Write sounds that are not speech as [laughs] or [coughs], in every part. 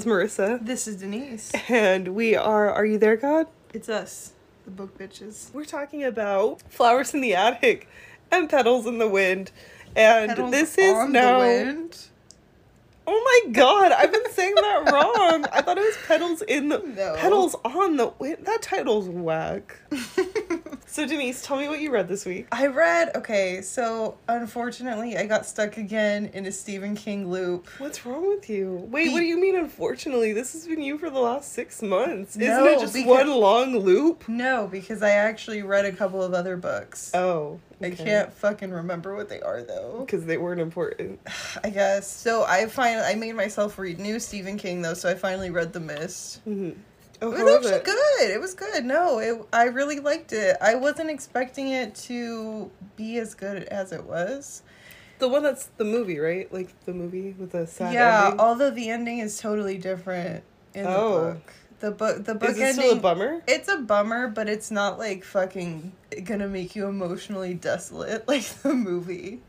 is Marissa, This is Denise. and we are Are You There, God? It's us, the book bitches. We're talking about Flowers in the Attic and Petals in the Wind. And Petals this is now. Oh my god, I've been saying that [laughs] wrong. I thought it was Petals in the. No. Petals on the Wind. That title's whack. [laughs] So, Denise, tell me what you read this week. I read, okay, so unfortunately I got stuck again in a Stephen King loop. What's wrong with you? Wait, Be- what do you mean, unfortunately? This has been you for the last six months. Isn't No, it just because- one long loop? No, because I actually read a couple of other books. Oh. I can't fucking remember what they are though. Because they weren't important. [sighs] I guess. So I finally I made myself read new Stephen King though, so I finally read The Mist. Mm-hmm. Oh, It was actually it? good. It was good. No, it, I really liked it. I wasn't expecting it to be as good as it was. The one that's the movie, right? Like the movie with the sad yeah, ending. although the ending is totally different in the Oh. book. The book the book Is it ending still a bummer? It's a bummer, but it's not like fucking gonna make you emotionally desolate [laughs] like the movie.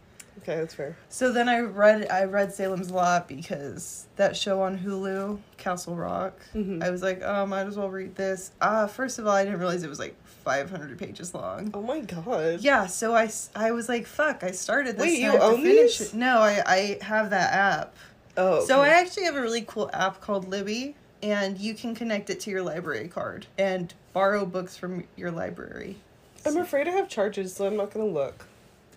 Okay, that's fair. So then I read I read Salem's Lot because that show on Hulu, Castle Rock. Mhm. I was like, oh, might as well read this. Uh, first of all, I didn't realize it was like 500 pages long. Oh my god. Yeah, so I, I was like, fuck, I started this. Wait, you own finish these? it. No, I, I have that app. Oh. So I actually have a really cool app called Libby, and you can connect it to your library card and borrow books from your library. I'm afraid I have charges, so I'm not gonna look.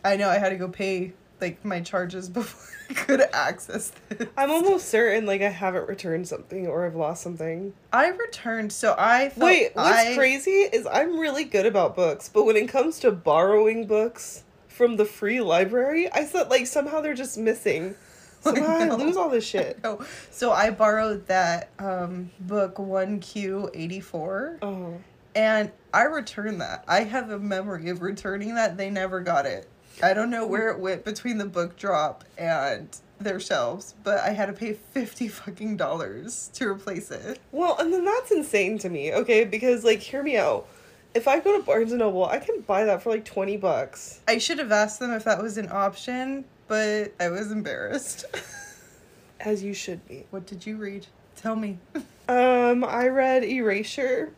I know I had to go pay like my charges [laughs] before I could access this. I'm almost certain like I haven't returned something or I've lost something. I returned, so I Wait, what's I, crazy is I'm really good about books, but when it comes to borrowing books from the free library, I thought like somehow they're just missing. [laughs] Somehow I, know. lose all this [laughs] shit. No, so I borrowed that um, book one Q eighty four, Oh. and I returned that. I have a memory of returning that. They never got it. I don't know where it went between the book drop and their shelves, but I had to pay fifty fucking dollars to replace it. Well, and then that's insane to me, okay? Because like hear me out. If I go to Barnes and Noble, I can buy that for like 20 bucks. I should have asked them if that was an option, but I was embarrassed. [laughs] As you should be. what did you read? Tell me. [laughs] Um, I read Erasure.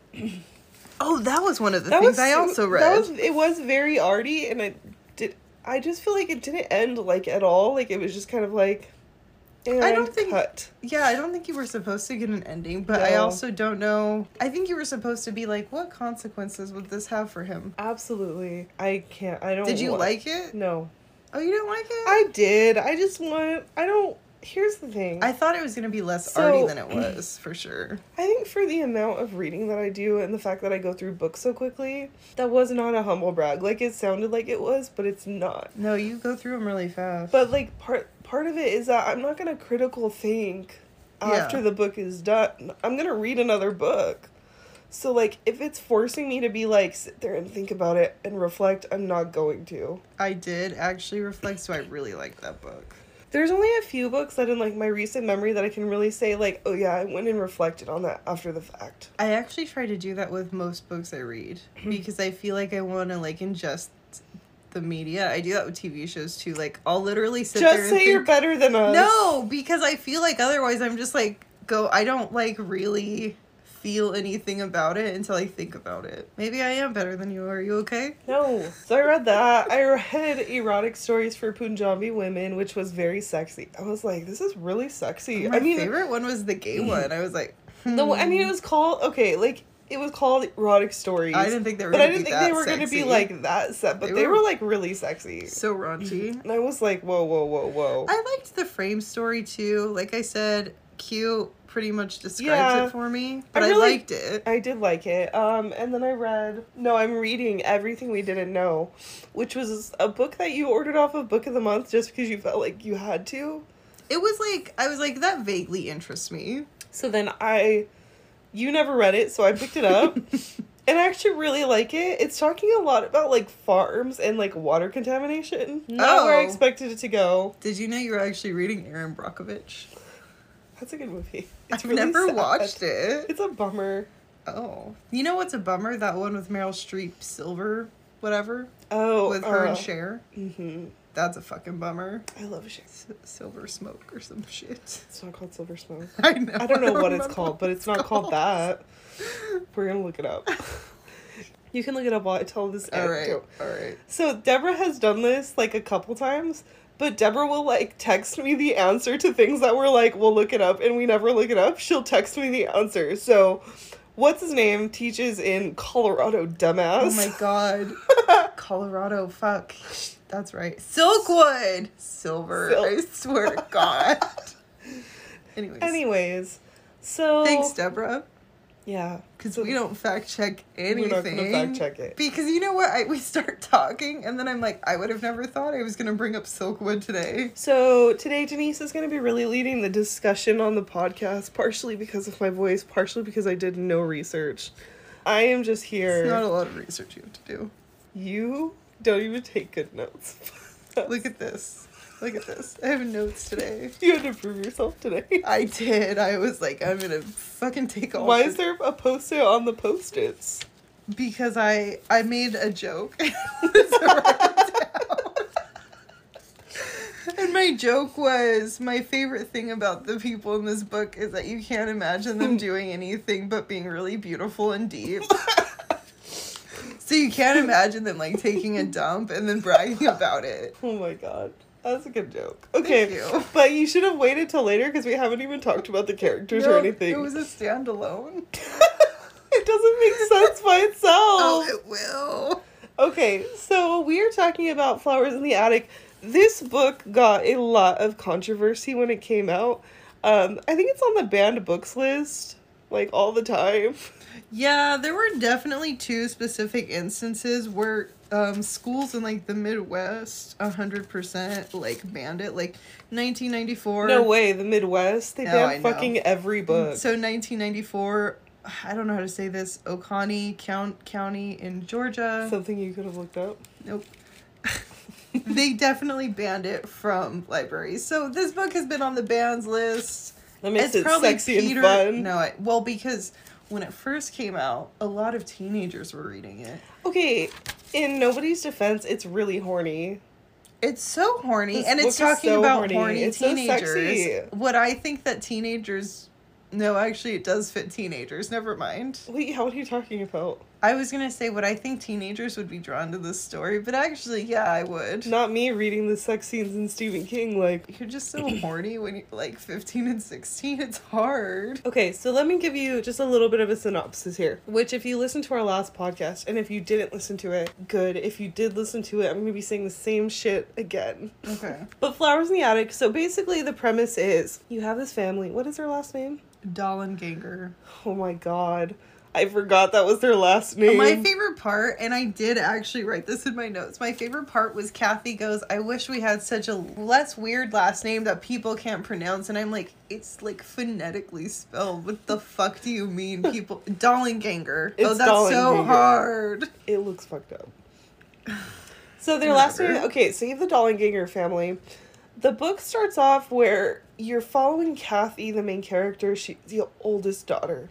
Oh, that was one of the things I also read. That was it was very arty and it I just feel like it didn't end like at all. Like it was just kind of like I don't think- cut. Yeah, I don't think you were supposed to get an ending, but I also don't know. I think you were supposed to be like, what consequences would this have for him? Absolutely. I can't I don't Did you want- like it? No. Oh, you didn't like it? I did. I just want I don't here's the thing. I thought it was gonna be less So- arty than it was, for sure. I think for the amount of reading that I do and the fact that I go through books so quickly, that was not a humble brag. Like it sounded like it was, but it's not. No, you go through them really fast. But like part part of it is that I'm not gonna critical think after Yeah. the book is done. I'm gonna read another book. So like if it's forcing me to be like sit there and think about it and reflect, I'm not going to. I did actually reflect, so I really like that book. There's only a few books that in like my recent memory that I can really say like, oh yeah, I went and reflected on that after the fact. I actually try to do that with most books I read [clears throat] because I feel like I want to like ingest the media. I do that with TV shows too. Like I'll literally sit there Just and say think, you're better than us. No, because I feel like otherwise I'm just like go I don't like really feel anything about it until I think about it. Maybe I am better than you. Are you okay? No. So I read that. I read erotic stories for Punjabi women, which was very sexy. I was like, this is really sexy. My I mean, favorite one was the gay [laughs] one. I was like, the I mean, it hmm. was called okay, like it was called erotic stories. I didn't think they were but I didn't be think they were going to be like that set. But They they, were- were, like really sexy. so raunchy. [laughs] And I was like, whoa, whoa, whoa, whoa. I liked the frame story too. Like I said, cute pretty much describes Yeah. it for me, but I I, liked it. I did like it. Um, and then I read. No, I'm reading Everything We Didn't Know, which was a book that you ordered off of Book of the Month just because you felt like you had to. It was like I was like that vaguely interests me. So then I, you never read it, so I picked it up. [laughs] And I actually really like it. It's talking a lot about like farms and like water contamination. Not where I Oh. expected it to go. Did you know you were actually reading Erin Brockovich? That's a good movie. It's I've really never sad. watched it. It's a bummer. Oh, you know what's a bummer? That one with Meryl Streep, Silver, whatever, Oh, with her and uh, Cher. mhm. That's a fucking bummer. I love shit. S- silver smoke or some shit. It's not called Silver Smoke. [laughs] I know. I don't know what it's called, but it's not called that. We're gonna look it up. [laughs] You can look it up while I tell this All right. All right. So Deborah has done this like a couple times, but Deborah will like text me the answer to things that we're like, we'll look it up, and we never look it up. She'll text me the answer. So, what's his name teaches in Colorado, dumbass. Oh my god. [laughs] Colorado, fuck. That's right. Silkwood. Silver. Sil- I swear to God. [laughs] Anyways. Anyways, so Thanks, Deborah. Yeah, Because we don't fact check anything. We're not gonna fact check it. Because you know what? I, we start talking, and then I'm like, I would have never thought I was going to bring up Silkwood today. So today Denise is going to be really leading the discussion on the podcast, partially because of my voice, partially because I did no research. I am just here. It's not a lot of research you have to do. you don't even take good notes. [laughs] Look at this. Look at this. I have notes today. [laughs] you had to prove yourself today. [laughs] I did. I was like, I'm gonna fucking take all. Why is there a post-it on the post-its? Because I I made a joke. So write it down. and my joke was my favorite thing about the people in this book is that you can't imagine them hmm. doing anything but being really beautiful and deep. so you can't imagine them like taking a dump and then bragging about it. Oh my god. That's a good joke. Okay, you. but you should have waited till later because we haven't even talked about the characters or anything. It was a standalone. [laughs] it doesn't make sense by itself. Oh, it will. Okay, so we are talking about Flowers in the Attic. This book got a lot of controversy when it came out. Um, I think it's on the banned books list, like all the time. [laughs] Yeah, there were definitely two specific instances where um, schools in like the Midwest, hundred percent like banned it. Like nineteen ninety four. No way, the Midwest, they No, banned know. fucking every book. So nineteen ninety four. I don't know how to say this. Oconee Count County in Georgia. Something you could have looked up. nope. [laughs] they definitely banned it from libraries. So this book has been on the bans list. That makes it sexy and fun. No, I, well because when it first came out, a lot of teenagers were reading it. Okay, in nobody's defense, it's really horny. It's so horny, This and it's talking so about horny. horny, It's so teenagers. what I think that teenagers. No, actually, it does fit teenagers. Never mind. Wait, how what are you talking about? I was gonna say what I think teenagers would be drawn to this story, but actually, yeah, I would. Not me reading the sex scenes in Stephen King, like. You're just so horny when you're like 15 and 16. It's hard. Okay, so let me give you just a little bit of a synopsis here. Which, if you listened to our last podcast, and if you didn't listen to it, good. If you did listen to it, I'm gonna be saying the same shit again. Okay. [laughs] But Flowers in the Attic, so basically the premise is you have this family. What is their last name? Dollanganger. Oh my god. I forgot that was their last name. My favorite part, and I did actually write this in my notes. My favorite part was Kathy goes, "I wish we had such a less weird last name that people can't pronounce." And I'm like, "It's like phonetically spelled. What the fuck do you mean, [laughs] people?" Dollanganger. oh, It's that's so hard. It looks fucked up. So their last name, okay, so you have the Dollanganger family. The book starts off where you're following Kathy, the main character. She's the oldest daughter.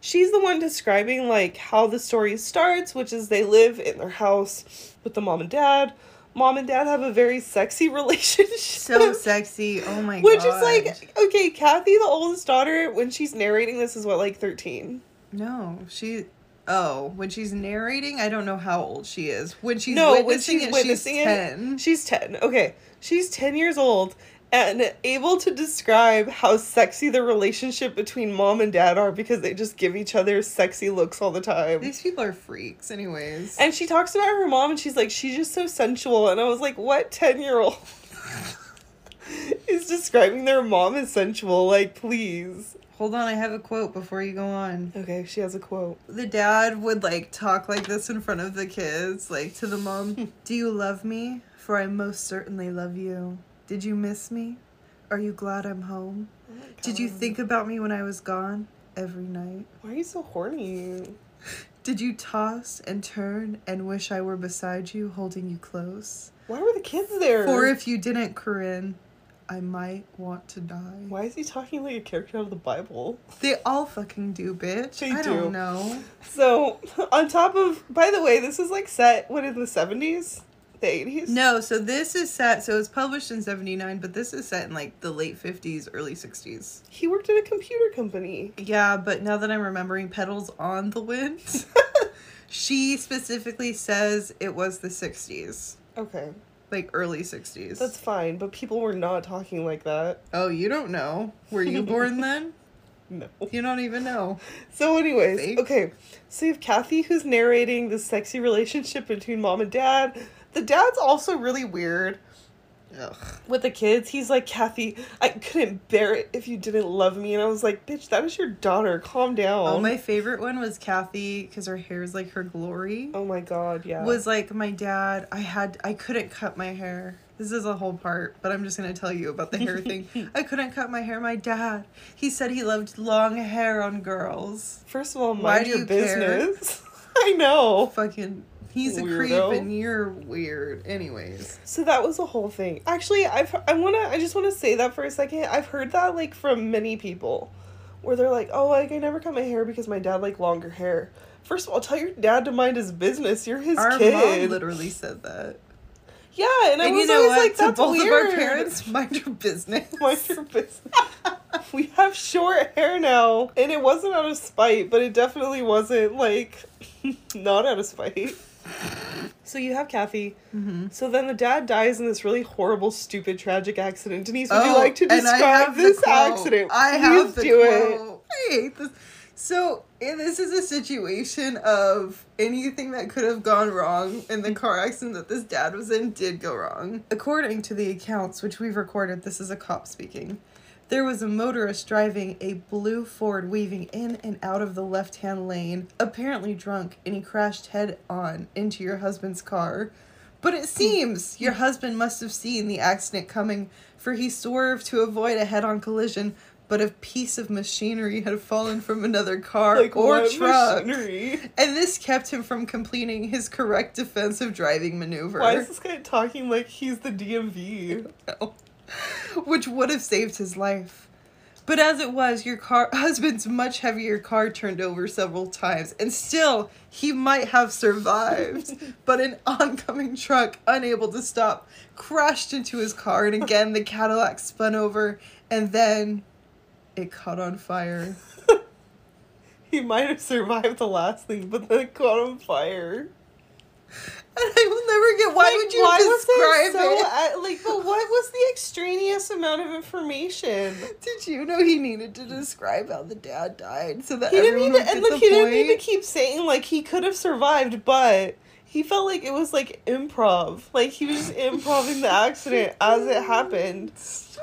She's the one describing like how the story starts, which is they live in their house with the mom and dad. Mom and dad have a very sexy [laughs] relationship. So sexy. Oh my god. Which god. is like, okay, Kathy, the oldest daughter, when she's narrating this, is what, like 13? no, she. Oh, when she's narrating, I don't know how old she is. When she's no, when witnessing she's it, witnessing she's it, ten. she's 10. Okay, she's 10 years old and able to describe how sexy the relationship between mom and dad are because they just give each other sexy looks all the time. These people are freaks, anyways. And she talks about her mom and she's like, she's just so sensual. And I was like, what 10 year old [laughs] is describing their mom as sensual? Like, please. Hold on, I have a quote before you go on. Okay, she has a quote. The dad would like talk like this in front of the kids, like to the mom, [laughs] Do you love me? For I most certainly love you. Did you miss me? Are you glad I'm home? Did you think about me when I was gone? Every night. Why are you so horny? [laughs] Did you toss and turn and wish I were beside you, holding you close? Why were the kids there? For if you didn't, Corinne, I might want to die. Why is he talking like a character out of the Bible? They all fucking do, bitch. They I do. don't know. So, on top of, by the way, this is like set, what, in the 70s? The 80s? No, so this is set. So it was published in '79, but this is set in like the late '50s, early '60s. He worked at a computer company. Yeah, but now that I'm remembering Petals on the Wind, [laughs] she specifically says it was the '60s, Okay, like early '60s. that's fine, but people were not talking like that. oh, you don't know? Were you born [laughs] then? No. You don't even know. So, anyways, okay. So you have Kathy who's narrating the sexy relationship between mom and dad. The dad's also really weird Ugh. with the kids. He's like, Kathy, I couldn't bear it if you didn't love me. And I was like, bitch, that is your daughter. Calm down. Oh, my favorite one was Kathy because her hair is like her glory. Oh my god, yeah. was like my dad i had i couldn't cut my hair this is a whole part but i'm just going to tell you about the hair thing [laughs] i couldn't cut my hair my dad he said he loved long hair on girls First of all, mind Why do your you care? business. [laughs] I know. fucking he's a Weirdo. creep and you're weird anyways So that was the whole thing. Actually, I've I wanna I just wanna say that for a second. I've heard that like from many people, where they're like, "Oh, like I never cut my hair because my dad liked longer hair." First of all, tell your dad to mind his business. You're his our kid. mom literally said that yeah, and I and was you know always what like, to "That's both weird." of our parents [laughs] mind your business mind your business. [laughs] we have short hair now, and it wasn't out of spite, but it definitely wasn't like [laughs] not out of spite. So you have Kathy. Mhm. So then the dad dies in this really horrible, stupid, tragic accident. Denise, would you Oh, like to describe this accident? I Please have the do it. quote. I hate this. So eh, this is a situation of anything that could have gone wrong in the car accident that this dad was in did go wrong. According to the accounts which we've recorded, this is a cop speaking. There was a motorist driving a blue Ford weaving in and out of the left hand lane, apparently drunk, and he crashed head on into your husband's car. But it seems your husband must have seen the accident coming, for he swerved to avoid a head on collision, but a piece of machinery had fallen from another car Like or truck. machinery? And this kept him from completing his correct defensive driving maneuver. Why is this guy talking like he's the DMV? [laughs] Oh. [laughs] Which would have saved his life. But as it was, your car [laughs] husband's much heavier car turned over several times, and still he might have survived. [laughs] but an oncoming truck, unable to stop, crashed into his car, and again the Cadillac spun over, and then it caught on fire. He might have survived the last thing, but then it caught on fire. And I will never get why Like, would you why describe so, it? like, but what was the extraneous amount of information? Did you know he needed to describe how the dad died so that He didn't need to, and the he didn't need to keep saying like he could have survived, but he felt like it was like improv. Like he was just improving the accident [laughs] as it happened.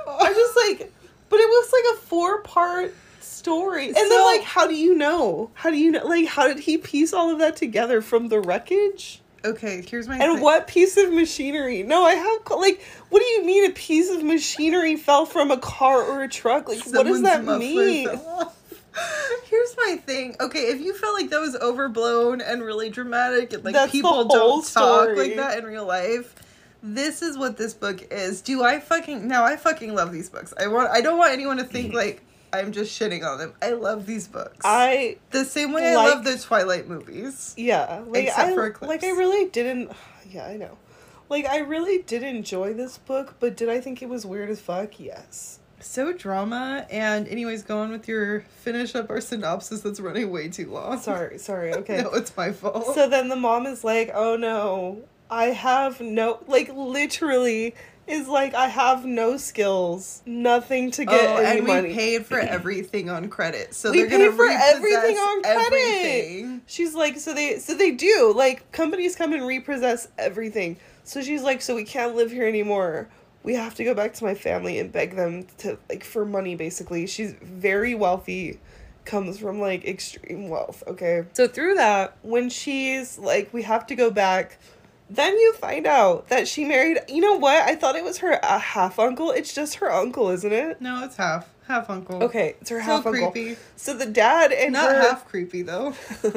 I just like, but it was like a four part story, and then like, how do you know? How do you know? Like, how did he piece all of that together from the wreckage? Okay, here's my And thing. what piece of machinery? No, I have like, what do you mean a piece of machinery fell from a car or a truck? Like, what does that mean? [laughs] Here's my thing. Okay, if you felt like that was overblown and really dramatic and like That's people don't talk like that in real life, this is what this book is. Do I fucking now I fucking love these books. I want I don't want anyone to think [clears throat] like I'm just shitting on them. I love these books. I the same way I love the Twilight movies. Yeah, like Except I for Eclipse. like I really didn't. [sighs] Yeah, I know. Like I really did enjoy this book, but did I think it was weird as fuck? Yes. So drama and anyways, go on with your finish up our synopsis that's running way too long. Sorry, sorry. [laughs] Okay. no, it's my fault. So then the mom is like, "Oh no, I have no like literally is like I have no skills, nothing to get oh, any and money." we paid for everything on credit, so We they're gonna paid for everything on credit. everything. She's like, so they so they do like companies come and repossess everything. So she's like, so we can't live here anymore. We have to go back to my family and beg them to like for money. Basically, she's very wealthy, comes from like extreme wealth. Okay, so through that, when she's like, we have to go back. Then you find out that she married. You know what? I thought it was her uh, half uncle. It's just her uncle, isn't it? No, it's half half uncle. Okay, it's her so half uncle. creepy. So the dad and Not her half creepy though. [laughs]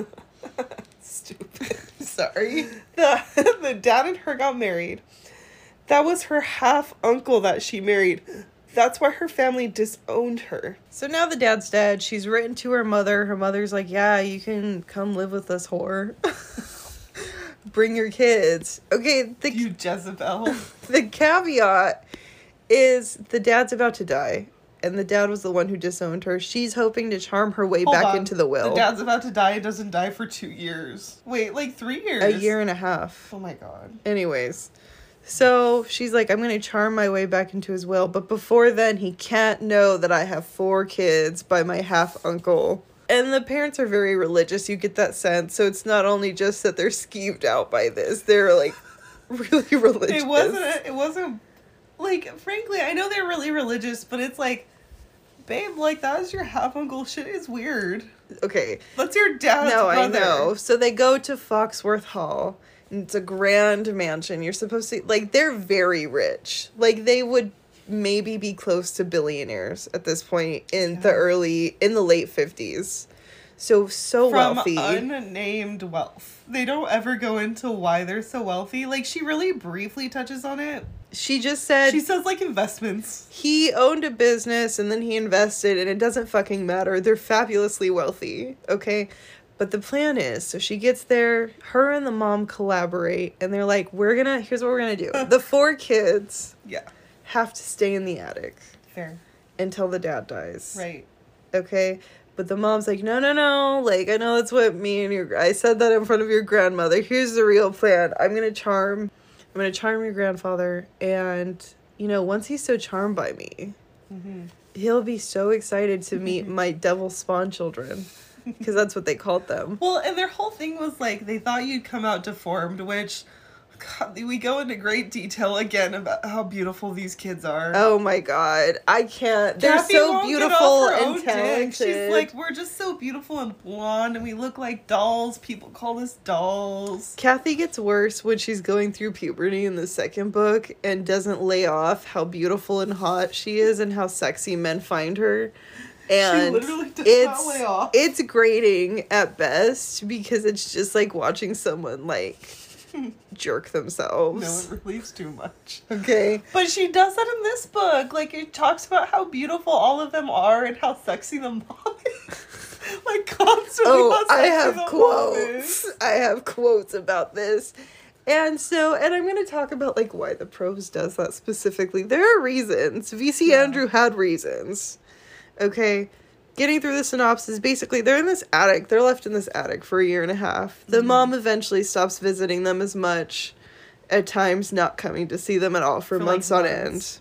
stupid. [laughs] Sorry. the [laughs] the dad and her got married. That was her half uncle that she married. That's why her family disowned her. So now the dad's dead. She's written to her mother. Her mother's like, "Yeah, you can come live with us, whore." Bring your kids. Okay, the You Jezebel. [laughs] the caveat is the dad's about to die and the dad was the one who disowned her she's hoping to charm her way Hold back on. into the will The dad's about to die. Doesn't die for two years. Wait, like three years. a year and a half Oh my god. anyways so she's like i'm gonna charm my way back into his will but before then he can't know that i have four kids by my half uncle and the parents are very religious you get that sense so it's not only just that they're skeeved out by this they're like [laughs] really religious It wasn't. It wasn't. Like, frankly, I know they're really religious, but it's like, babe, like that is your half uncle. Shit is weird. okay That's your dad's no, I know. So they go to Foxworth Hall. And it's a grand mansion. You're supposed to like they're very rich. Like they would maybe be close to billionaires at this point in the early in the late 50s. So so From wealthy. unnamed wealth. They don't ever go into why they're so wealthy. Like she really briefly touches on it. she just said She says like investments. he owned a business and then he invested and it doesn't fucking matter. They're fabulously wealthy, okay? But the plan is so she gets there, her and the mom collaborate and they're like, "We're to here's what we're to do. [laughs] The four kids Yeah. Have to stay in the attic Fair. until the dad dies." Right. Okay? But the mom's like, "No, no, no. Like I know that's what me and your I said that in front of your grandmother. Here's the real plan. I'm going to charm I'm to charm your grandfather and you know, once he's so charmed by me, hmm He'll be so excited to meet [laughs] my devil spawn children. Because that's what they called them. Well, and their whole thing was like they thought you'd come out deformed, which God, we go into great detail again about how beautiful these kids are. Oh my god. I can't. They're Kathy so beautiful and talented. She's like, we're just so beautiful and blonde, and we look like dolls. People call us dolls. Kathy gets worse when she's going through puberty in the second book and doesn't lay off how beautiful and hot she is and how sexy men find her. And literally does it's not lay off. it's grating at best because it's just like watching someone like [laughs] jerk themselves. No themselves. one relieves too much. Okay. But she does that in this book. Like it talks about how beautiful all of them are and how sexy the mom [laughs] is. like constantly. Oh, I have quotes. I have quotes about this. And so, and I'm going to talk about like why the prose does that specifically. There are reasons. VC Yeah. Andrew had reasons. Okay. Getting through the synopsis, basically, they're in this attic. They're left in this attic for a year and a half. The Mhm. mom eventually stops visiting them as much, at times not coming to see them at all for, For, like, months on months. end.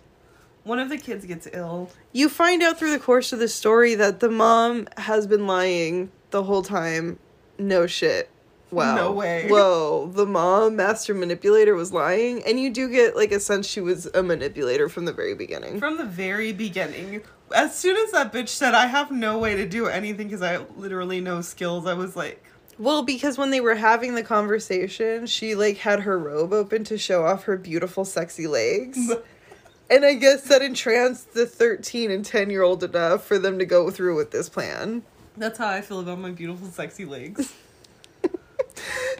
One of the kids gets ill. You find out through the course of the story that the mom has been lying the whole time. No shit. Wow. No way. [laughs] Whoa. The mom, master manipulator, was lying. And you do get like a sense she was a manipulator from the very beginning. From the very beginning. As soon as that bitch said, I have no way to do anything because I literally no skills, I was like, Well, because when they were having the conversation, she like had her robe open to show off her beautiful, sexy legs. [laughs] and I guess that entranced the 13 and 10 year old enough for them to go through with this plan. that's how I feel about my beautiful, sexy legs. [laughs]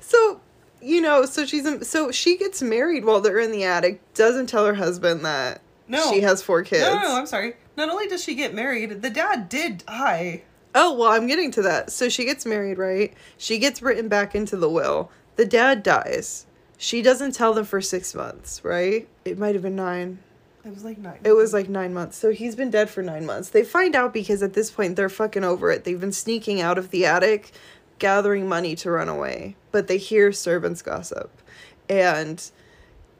So, you know, so she's so she gets married while they're in the attic. Doesn't tell her husband that No. she has four kids. No, no, no, I'm sorry. Not only does she get married, the dad did die. Oh well, I'm getting to that. So she gets married, right? She gets written back into the will. The dad dies. She doesn't tell them for six months, right? It might have been nine. It was like nine. It was like nine months. So he's been dead for nine months. They find out because at this point they're fucking over it. They've been sneaking out of the attic, gathering money to run away. But they hear servants gossip. And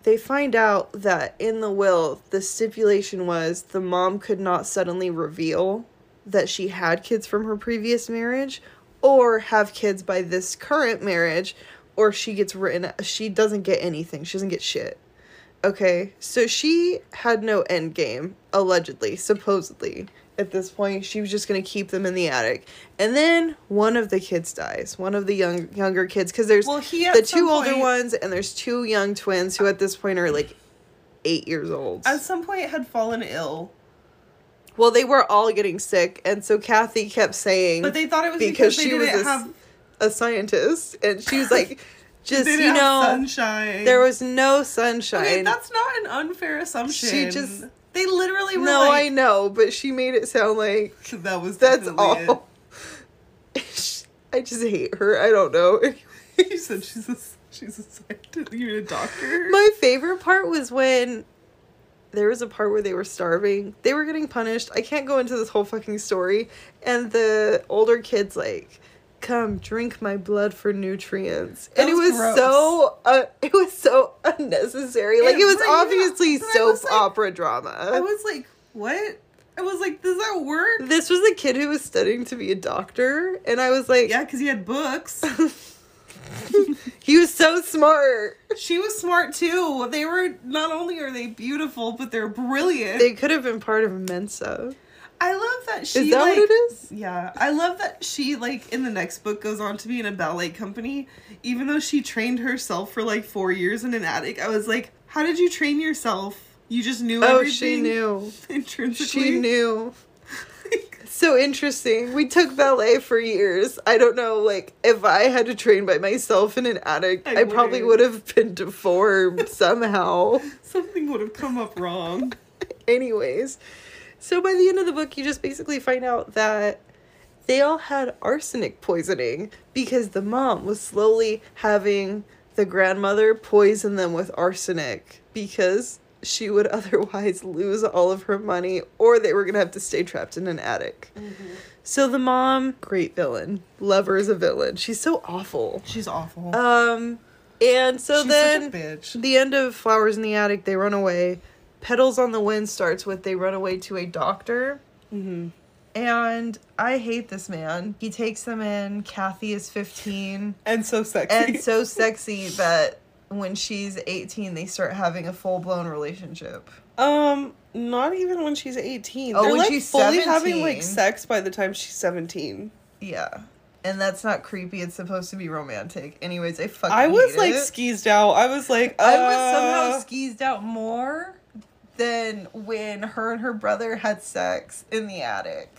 they find out that in the will, the stipulation was the mom could not suddenly reveal that she had kids from her previous marriage or have kids by this current marriage or she gets written she doesn't get anything. She doesn't get shit. Okay, so she had no end game, allegedly, supposedly. At this point, she was just gonna keep them in the attic, and then one of the kids dies. One of the young younger kids, because there's Well, he the two older point- ones, and there's two young twins who at this point are like eight years old. At some point, had fallen ill, well, they were all getting sick, and so Kathy kept saying but they thought it was because because, they she was a, have. a scientist, and she was like, [laughs] just you know, sunshine. there was no sunshine. Okay, that's not an unfair assumption. She just- They literally were no, I know, but she made it sound like [laughs] That was that's all. [laughs] I just hate her. I don't know. [laughs] you said she's a she's a scientist. You're a doctor. My favorite part was when there was a part where they were starving. They were getting punished. I can't go into this whole fucking story. And the older kid's like, "Come, drink my blood for nutrients." That and it was gross. so uh, [laughs] it was so unnecessary. Like It it was obviously soap like- opera drama. I was like, what? I was like, does that work? this was a kid who was studying to be a doctor, and I was like, Yeah, because he had books. [laughs] he was so smart. she was smart too. They were not only are they beautiful, but they're brilliant. They could have been part of Mensa. I love that she. Is that like, what it is? Yeah, I love that she like in the next book goes on to be in a ballet company, even though she trained herself for like four years in an attic. I was like, how did you train yourself? You just knew Oh, everything. she knew. [laughs] intrinsically. She knew. [laughs] So interesting. We took ballet for years. I don't know, like, if I had to train by myself in an attic, I I, probably would have been deformed [laughs] somehow. Something would have come up wrong. Anyways, so by the end of the book, you just basically find out that they all had arsenic poisoning because the mom was slowly having the grandmother poison them with arsenic because she would [laughs] otherwise lose all of her money or they were going to have to stay trapped in an attic. So the mom, great villain. Lover is a villain. She's so awful. She's awful. Um and so She's then such a bitch. the end of Flowers in the Attic, they run away. Petals on the Wind starts with they run away to a doctor. Mm-hmm. And I hate this man. He takes them in. Kathy is 15 And so sexy. and so [laughs] sexy that when she's 18, they start having a full blown relationship. um, not even when she's eighteen. Oh, They're when like she's fully having like sex by the time she's seventeen. Yeah. And that's not creepy. It's supposed to be romantic. Anyways, I fucking I was like it. skeezed out. I was like, uh, I was somehow skeezed out more than when her and her brother had sex in the attic.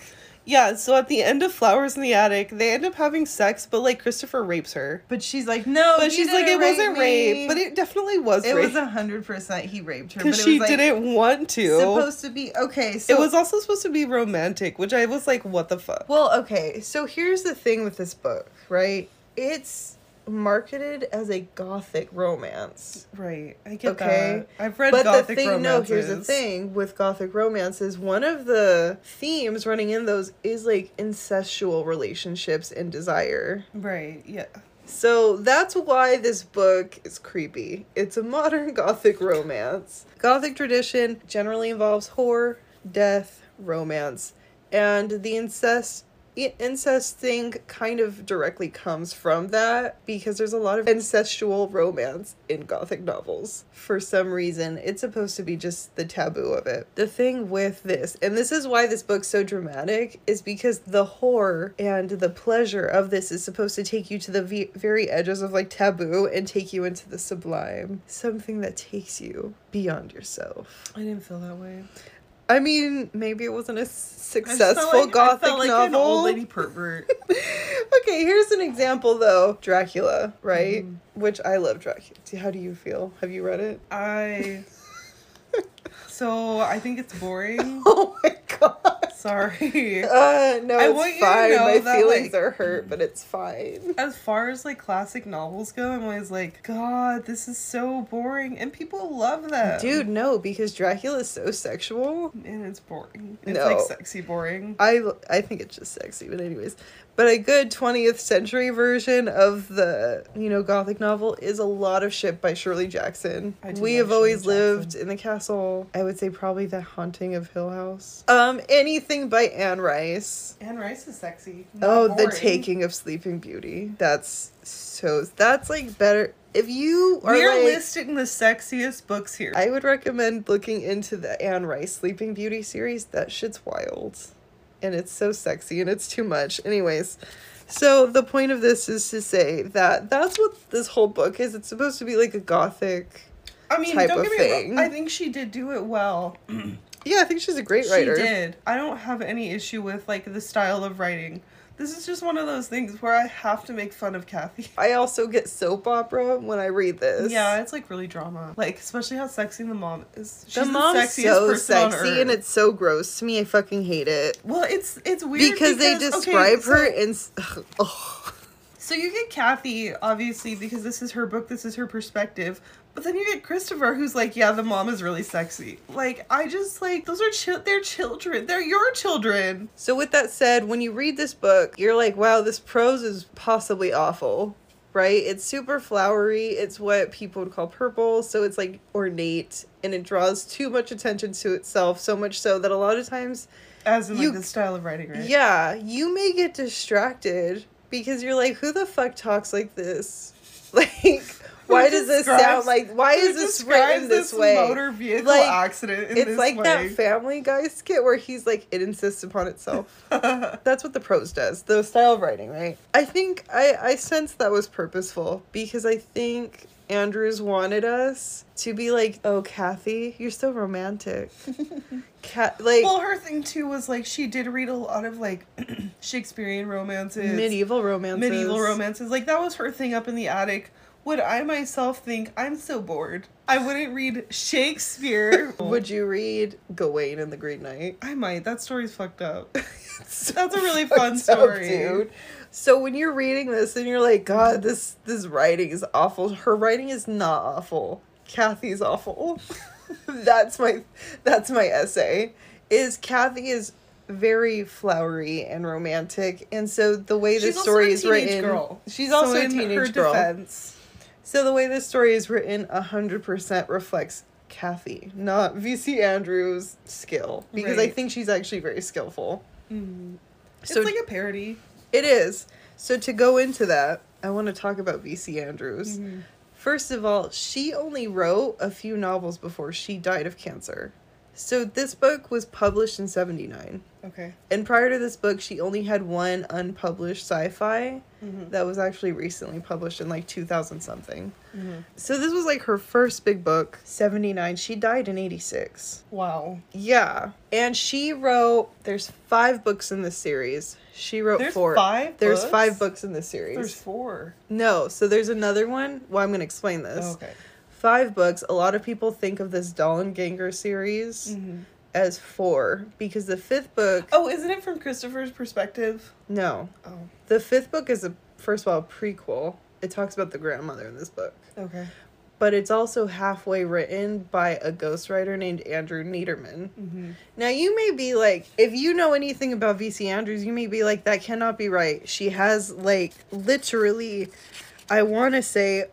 Yeah, so at the end of Flowers in the Attic, they end up having sex, but like Christopher rapes her. But she's like, no, But she's like, it wasn't me." rape, but it definitely was it rape. was a hundred percent he raped her. because she was, like, didn't want to. supposed to be okay. So it was also supposed to be romantic, which I was like, what the fuck? well, okay. So here's the thing with this book, right? It's marketed as a gothic romance. Right, I get Okay. that. I've read but gothic the thing, romances. no, here's the thing with gothic romances. One of the themes running in those is like incestual relationships and desire. Right, yeah. So that's why this book is creepy. It's a modern [laughs] gothic romance. Gothic tradition generally involves horror, death, romance, and the incest incest thing kind of directly comes from that because there's a lot of incestual romance in gothic novels. For some reason, it's supposed to be just the taboo of it. The thing with this, and this is why this book's so dramatic, is because the horror and the pleasure of this is supposed to take you to the ve- very edges of like taboo and take you into the sublime. Something that takes you beyond yourself. I didn't feel that way. I mean, maybe it wasn't a I just felt successful like- gothic like novel. An old lady pervert. [laughs] okay, here's an example though. Dracula, right? Mm-hmm. Which I love Dracula. How do you feel? Have you read it? I. [laughs] So I think it's boring. [laughs] Oh my god. Sorry. Uh no, I it's want you to fine. know My that, feelings like- are hurt, but it's fine. As far as like classic novels go, I'm always like, God, this is so boring, and people love them. Dude, no, because Dracula is so sexual. and it's boring. It's No. like sexy boring. I I think it's just sexy, but anyways. But a good 20th century version of the, you know, gothic novel is a lot of shit by Shirley Jackson. We have always Shirley lived in the castle. I would say probably The Haunting of Hill House. Um anything by Anne Rice. Anne Rice is sexy. Oh, not The. Taking of Sleeping Beauty. That's so that's like better if you are We're like, listing the sexiest books here. I would recommend looking into the Anne Rice Sleeping Beauty series. That shit's wild. And it's so sexy and it's too much. Anyways, so the point of this is to say that that's what this whole book is. It's supposed to be like a gothic. I mean, type don't of get me thing. wrong. I think she did do it well. Yeah, I think she's a great writer. She did. I don't have any issue with like the style of writing. This is just one of those things where I have to make fun of Kathy. I also get soap opera when I read this. Yeah, it's like really drama. Like especially how sexy the mom is. She's The mom's sexiest so sexy and it's so gross to me. I fucking hate it. well, it's it's weird Because, they okay, describe her so- in. s- Ugh. So you get Kathy, obviously, because this is her book, this is her perspective. But then you get Christopher, who's like, yeah, the mom is really sexy. Like, I just like those are chi- they're children. They're your children. So with that said, when you read this book, you're like, wow, this prose is possibly awful. Right? It's super flowery. It's what people would call purple, so it's like ornate and it draws too much attention to itself, so much so that a lot of times As in You- like the style of writing, right? Yeah, you may get distracted because you're like, who the fuck talks like this? [laughs] Like, why does this sound like? Why is this written this, way? Motor vehicle Like, accident. In it's this like way. that Family Guy skit where he's like, it insists upon itself. [laughs] That's what the prose does. The style of writing, right? I think I I sense that was purposeful because I think Andrews wanted us to be like, oh, Kathy, you're so romantic. [laughs] Cat, like well, her thing too was like she did read a lot of like [clears throat] Shakespearean romances, medieval romances. medieval romances. Like that was her thing up in the attic. Would I myself think I'm so bored? I wouldn't read Shakespeare. [laughs] Would you read Gawain and the Green Knight? I might. That story's fucked up. [laughs] [laughs] That's a really fun story. dude. So when you're reading this and you're like, God, this this writing is awful. Her writing is not awful. Kathy's awful. that's my that's my essay. Is Kathy is very flowery and romantic, and so the way this story is written, girl. she's So also a in teenage her girl. defense. So the way this story is written, hundred percent reflects Kathy, not VC Andrews' skill, because I think she's actually very skillful. Mm. So it's like a parody. it is. So to go into that, I want to talk about VC Andrews. Mm-hmm. First of all, she only wrote a few novels before she died of cancer. So this book was published in 79. Okay. And prior to this book, she only had one unpublished sci-fi Mm-hmm. that was actually recently published in like 2000 something. Mm-hmm. So this was like her first big book, 79. She died in 86. Wow. Yeah. And she wrote there's 5 books in this series. She wrote There's 4. five. There's books? 5 books in this series. There's four. No, so there's another one. Well, I'm going to explain this. Oh, okay. Five books. A lot of people think of this Dollanganger series Mm-hmm. as four because the fifth book. Oh, isn't it from Christopher's perspective? No, Oh. the fifth book is a first of all a prequel. It talks about the grandmother in this book, Okay. but it's also halfway written by a ghostwriter named Andrew Neiderman. Mm-hmm. Now you may be like, if you know anything about VC Andrews, you may be like, that cannot be right. She has like literally, I want to say,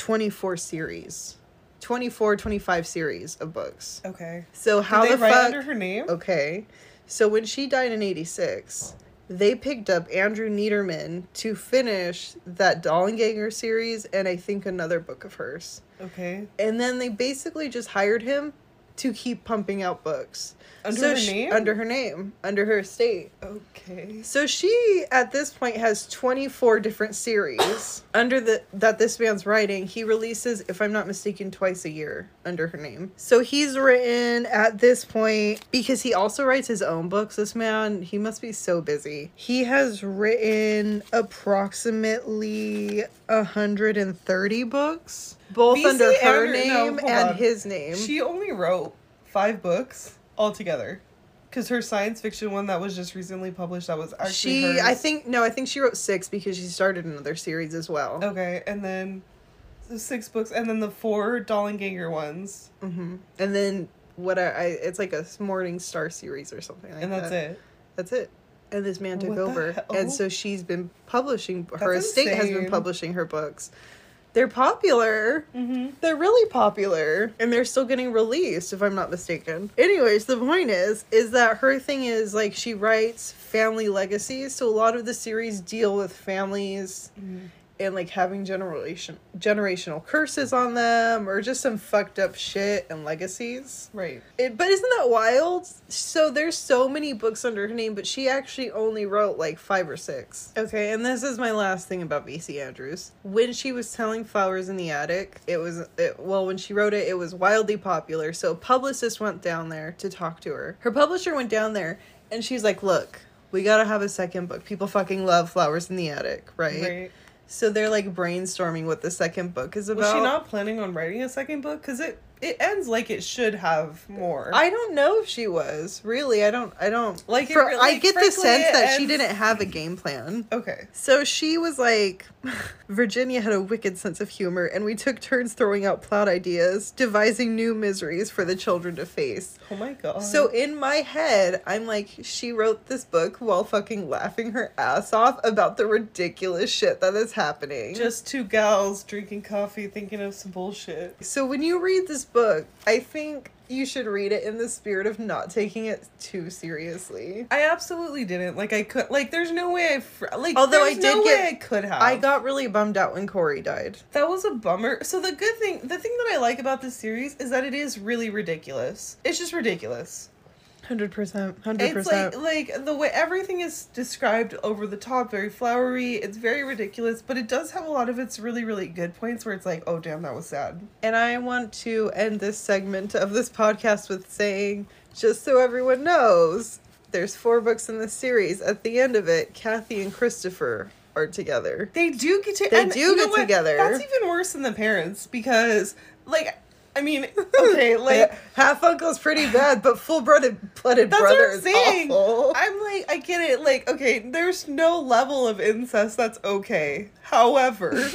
24 series. 24, 25 series of books. Okay. So how Did they the write fuck? under her name? Okay. So when she died in 86, they picked up Andrew Neiderman to finish that Dollanganger series and I think another book of hers. Okay. And then they basically just hired him to keep pumping out books. Under So her she- name? Under her name, under her estate. Okay. So she at this point has 24 different series [coughs] under the that this man's writing. He releases if I'm not mistaken twice a year under her name. So he's written at this point because he also writes his own books this man, he must be so busy. He has written approximately 130 books both VC under her name hold and on. his name. She only wrote five books altogether. Because her science fiction one that was just recently published, that was actually she hers. I think no, I think she wrote 6 because she started another series as well. Okay, and then the six books, and then the four Dollanganger ones, hmm And then what I, I it's like a Morning Star series or something like and that's that. it. That's it. And this man took What over, and so she's been publishing. Her That's estate has been publishing her books. They're popular. Mm-hmm. They're really popular, and they're still getting released, if I'm not mistaken. Anyways, the point is, is that her thing is like she writes family legacies. So a lot of the series deal with families and like having generation generational curses on them or just some fucked up shit and legacies. Right. It, but isn't that wild? So there's so many books under her name, but she actually only wrote like five or six. Okay, and this is my last thing about VC Andrews. When she was telling Flowers in the Attic, it was it, well when she wrote it, it was wildly popular. So a publicist went down there to talk to her. Her publisher went down there, and she's like, "Look, we gotta have a second book. People fucking love Flowers in the Attic, right?" Right. So they're like brainstorming what the second book is about. Was she not planning on writing a second book? Because it it ends like it should have more. I don't know if she was really. I don't. I don't Like, For, re- I get the sense that she didn't have a game plan. okay. So she was like, [laughs] Virginia had a wicked sense of humor, and we took turns throwing out plot ideas, devising new miseries for the children to face. Oh my god. So in my head, I'm like, she wrote this book while fucking laughing her ass off about the ridiculous shit that is happening. just two gals drinking coffee, thinking of some bullshit. so when you read this book, I think you should read it in the spirit of not taking it too seriously. I absolutely didn't. Like I could. Like there's no way I. Fr- like Although I there's no did way get- I could have. I got really bummed out when Corey died. That was a bummer. So the good thing, the thing that I like about this series is that it is really ridiculous. It's just ridiculous. Hundred percent, hundred percent. It's like like the way everything is described over the top, very flowery. It's very ridiculous, but it does have a lot of its really really good points where it's like, oh damn, that was sad. And I want to end this segment of this podcast with saying, just so everyone knows, there's four books in this series. At the end of it, Kathy and Christopher are together. They do get to. They do get what? together. That's even worse than the parents because, like, I mean, [laughs] okay, like. half uncle's pretty bad, but full blooded blooded brother what I'm is saying. awful. I'm like, I get it. Like, okay, there's no level of incest that's okay. However, [laughs]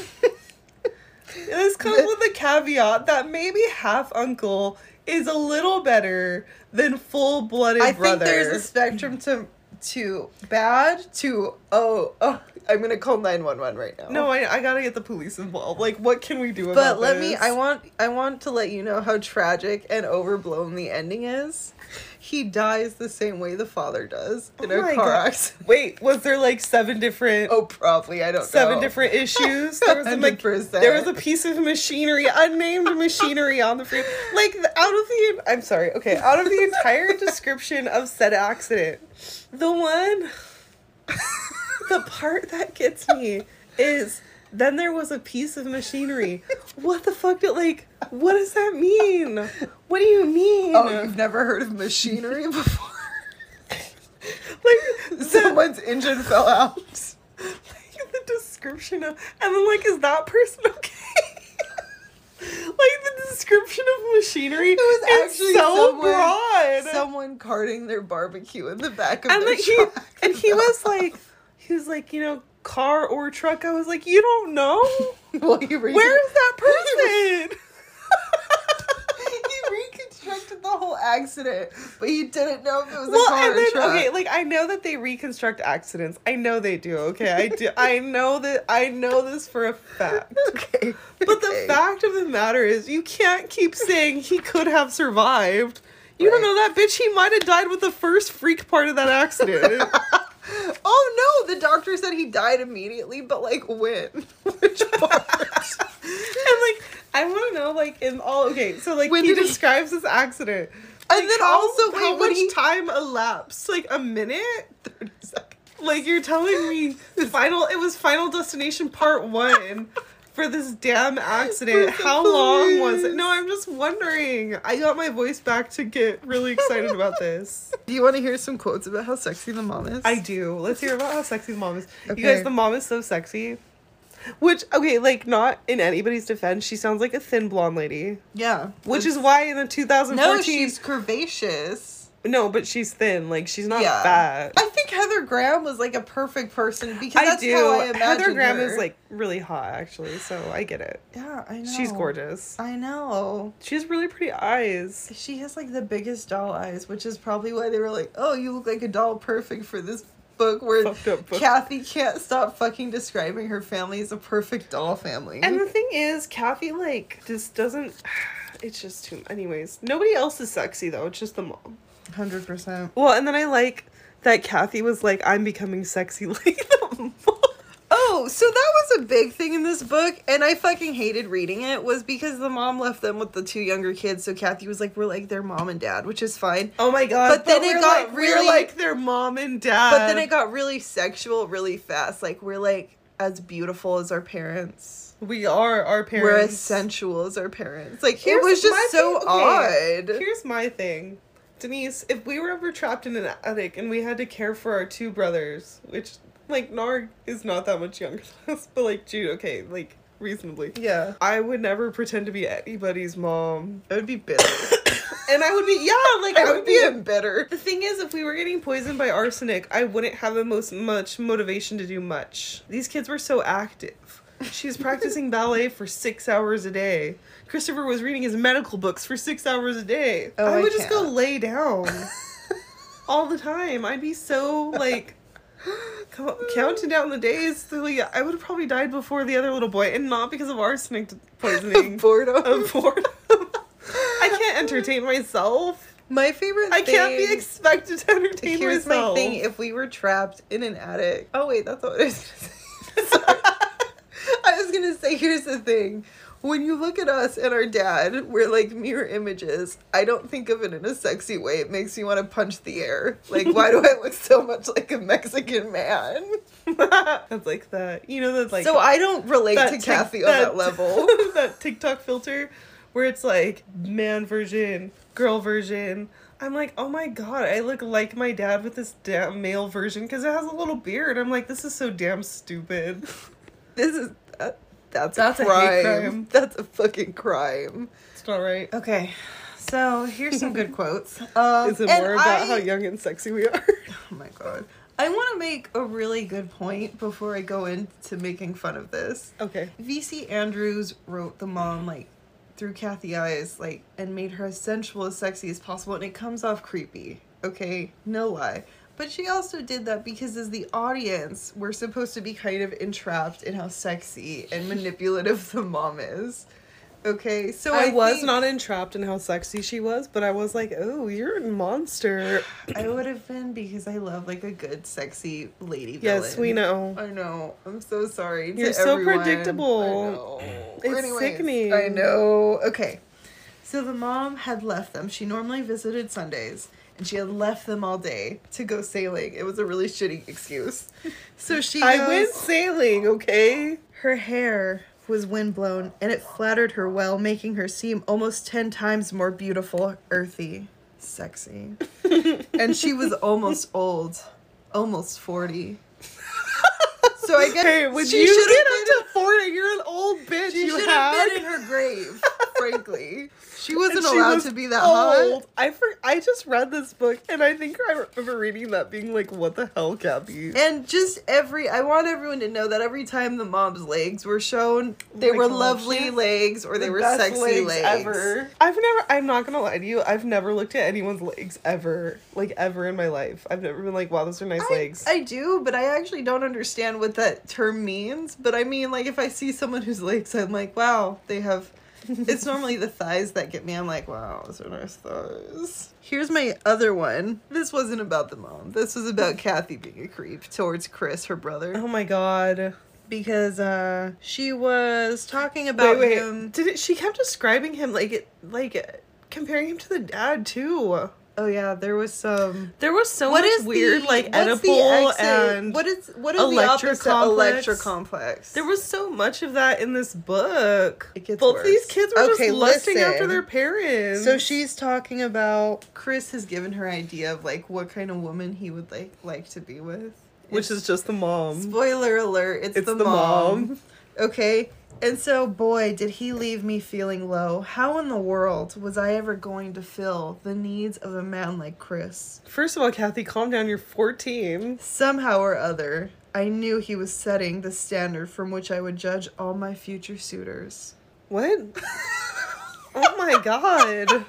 this comes with a caveat that maybe half uncle is a little better than full blooded brother. I think there's a spectrum to to bad to oh oh I'm gonna call nine one one right now. no, I, I gotta get the police involved. Like, what can we do about it? But let me? I want I want to let you know how tragic and overblown the ending is. He dies the same way the father does in Oh a car God. accident. Wait, was there like seven different Oh, probably. I don't seven know. different issues. There was a like, [laughs] 100%. there was a piece of machinery, unnamed machinery on the free. Like out of the, I'm sorry, okay, out of the entire description of said accident, the one, the part that gets me is then there was a piece of machinery. What the fuck did like? What does that mean? What do you mean? Oh, you've never heard of machinery [laughs] before? like [laughs] the- Someone's engine fell out. like the description of and then like is that person [laughs] okay like the description of machinery It was is actually so someone, broad someone carting their barbecue in the back of and their like he truck. and he was like he was like you know car or truck i was like you don't know [laughs] well, he re- where's that [laughs] person he reconstructed the whole accident, but he didn't know if it was a car and then or truck. okay, like I know that they reconstruct accidents. I know they do. Okay, I do. I know that. I know this for a fact. [laughs] okay. But the fact of the matter is, you can't keep saying he could have survived. You don't know that bitch. He might have died with the first freak part of that accident. [laughs] Oh no, the doctor said he died immediately, but like when? [laughs] Which part? [laughs] and like, I want to know, like, in all. Okay, so like, When he did he- describes this accident, And Like, then how- also, how wait, when much he- time elapsed? Like a minute? 30 seconds. Like you're telling me final? It was Final Destination Part One. For this damn accident, how long was it? No, I'm just wondering. I got my voice back to get really excited about [laughs] this. Do you want to hear some quotes about how sexy the mom is? I do. Let's hear about how sexy the mom is. Okay. You guys, the mom is so sexy. Which, okay, like, not in anybody's defense, she sounds like a thin blonde lady. Yeah. Which is why in the 2014. No, she's curvaceous. No, but she's thin. Like, she's not yeah. fat. I think Heather Graham was like a perfect person because I that's do. how I imagine Heather Graham her. is, like, really hot, actually, so I get it. Yeah, I know. She's gorgeous. I know. She has really pretty eyes. She has like the biggest doll eyes, which is probably why they were like, "Oh, you look like a doll, perfect for this book." Where book. Kathy can't stop fucking describing her family as a perfect doll family. And the thing is, Kathy, like, just doesn't. [sighs] It's just too. Anyways, nobody else is sexy, though. It's just the mom. Hundred percent. Well, and then I like that Kathy was like, I'm becoming sexy [laughs] like the mom. Oh, so that was a big thing in this book, and I fucking hated reading it. Was because the mom left them with the two younger kids, so Kathy was like, "We're like their mom and dad," which is fine. Oh my god. But then it got like, really- We're like their mom and dad. But then it got really sexual really fast. Like we're like as beautiful as our parents. We are our parents. We're as sensual as our parents. Like Here's it was just so thing- odd. Here's my thing. Denise, if we were ever trapped in an attic and we had to care for our two brothers, which like Narg is not that much younger than us, but like Jude, okay, like reasonably. Yeah. I would never pretend to be anybody's mom. I would be bitter. [coughs] And I would be, yeah, like, I would be bitter. The thing is, if we were getting poisoned by arsenic, I wouldn't have the most much motivation to do much. These kids were so active. She's practicing ballet for six hours a day. Christopher was reading his medical books for six hours a day. Oh, I I would just go lay down [laughs] all the time. I'd be so like counting down the days. So, like, I would have probably died before the other little boy, and not because of arsenic poisoning. [laughs] Boredom. [laughs] of boredom. I can't entertain myself. My favorite I can't be expected to entertain Here's myself. my thing: if we were trapped in an attic. Oh wait, that's not what I was gonna say. I was gonna say, here's the thing: when you look at us and our dad, we're like mirror images. I don't think of it in a sexy way. It makes me want to punch the air. Like, why do I look so much like a Mexican man? [laughs] That's like that. You know that like so I don't relate to tic- Kathy on that level. [laughs] that TikTok filter where it's like man version, girl version. I'm like, oh my god, I look like my dad with this damn male version because it has a little beard. I'm like, this is so damn stupid. this is that, that's, That's a crime. crime. [laughs] That's a fucking crime. It's not right. Okay, so here's some good [laughs] quotes. Um, Is it more about I- how young and sexy we are? [laughs] Oh my god. I want to make a really good point before I go into making fun of this. okay. VC Andrews wrote the mom like through Kathy eyes like and made her as sensual as sexy as possible and it comes off creepy. Okay, no lie. But she also did that because as the audience, we're supposed to be kind of entrapped in how sexy and [laughs] manipulative the mom is. Okay, so I, I, was think- not entrapped in how sexy she was, but I was like, oh, you're a monster. I would have been because I love like a good sexy lady yes, villain. we know. I know. I'm so sorry. to You're so everyone. predictable. I know. It's sickening. I know. Okay. So the mom had left them. She normally visited Sundays, and she had left them all day to go sailing. It was a really shitty excuse. [laughs] So she. I went sailing, okay? Her hair was windblown, and it flattered her well, making her seem almost ten times more beautiful, earthy, sexy. [laughs] and she was almost old, almost forty. So I guess Hey, when she you should get have up been. to 40, you're an old bitch. She you should have been in her grave. frankly, she wasn't she allowed was to be that old. hot. I for, I just read this book and I think I remember reading that being like, what the hell, Kathy? And just every, I want everyone to know that every time the mom's legs were shown, they Oh were God, lovely legs or they The were sexy legs. ever. I've never. I'm not gonna lie to you. I've never looked at anyone's legs ever, like ever in my life. I've never been like, wow, those are nice I, legs. I do, but I actually don't understand what that term means. But I mean, like, if I see someone whose legs, I'm like, wow, they have. [laughs] it's normally the thighs that get me. I'm like, wow, those are nice thighs. Here's my other one. This wasn't about the mom. This was about [laughs] Kathy being a creep towards Chris, her brother, oh my god. because uh, she was talking about Wait, wait. him. Did it? She kept describing him like it, like comparing him to the dad too. Oh yeah, there was some. There was so What much is weird the, like the Oedipal exit- and what is what is the Electra opposite complex? Electra complex? There was so much of that in this book. It gets Both worse. these kids were Okay, just lusting after their parents. So she's talking about Chris has given her idea of like what kind of woman he would like like to be with. which is just the mom. spoiler alert, it's, It's the, the mom. mom. Okay. And so boy, did he leave me feeling low. How in the world was I ever going to fill the needs of a man like Chris? First of all, Kathy, calm down. You're 14. Somehow or other, I knew he was setting the standard from which I would judge all my future suitors. What? [laughs] oh my god.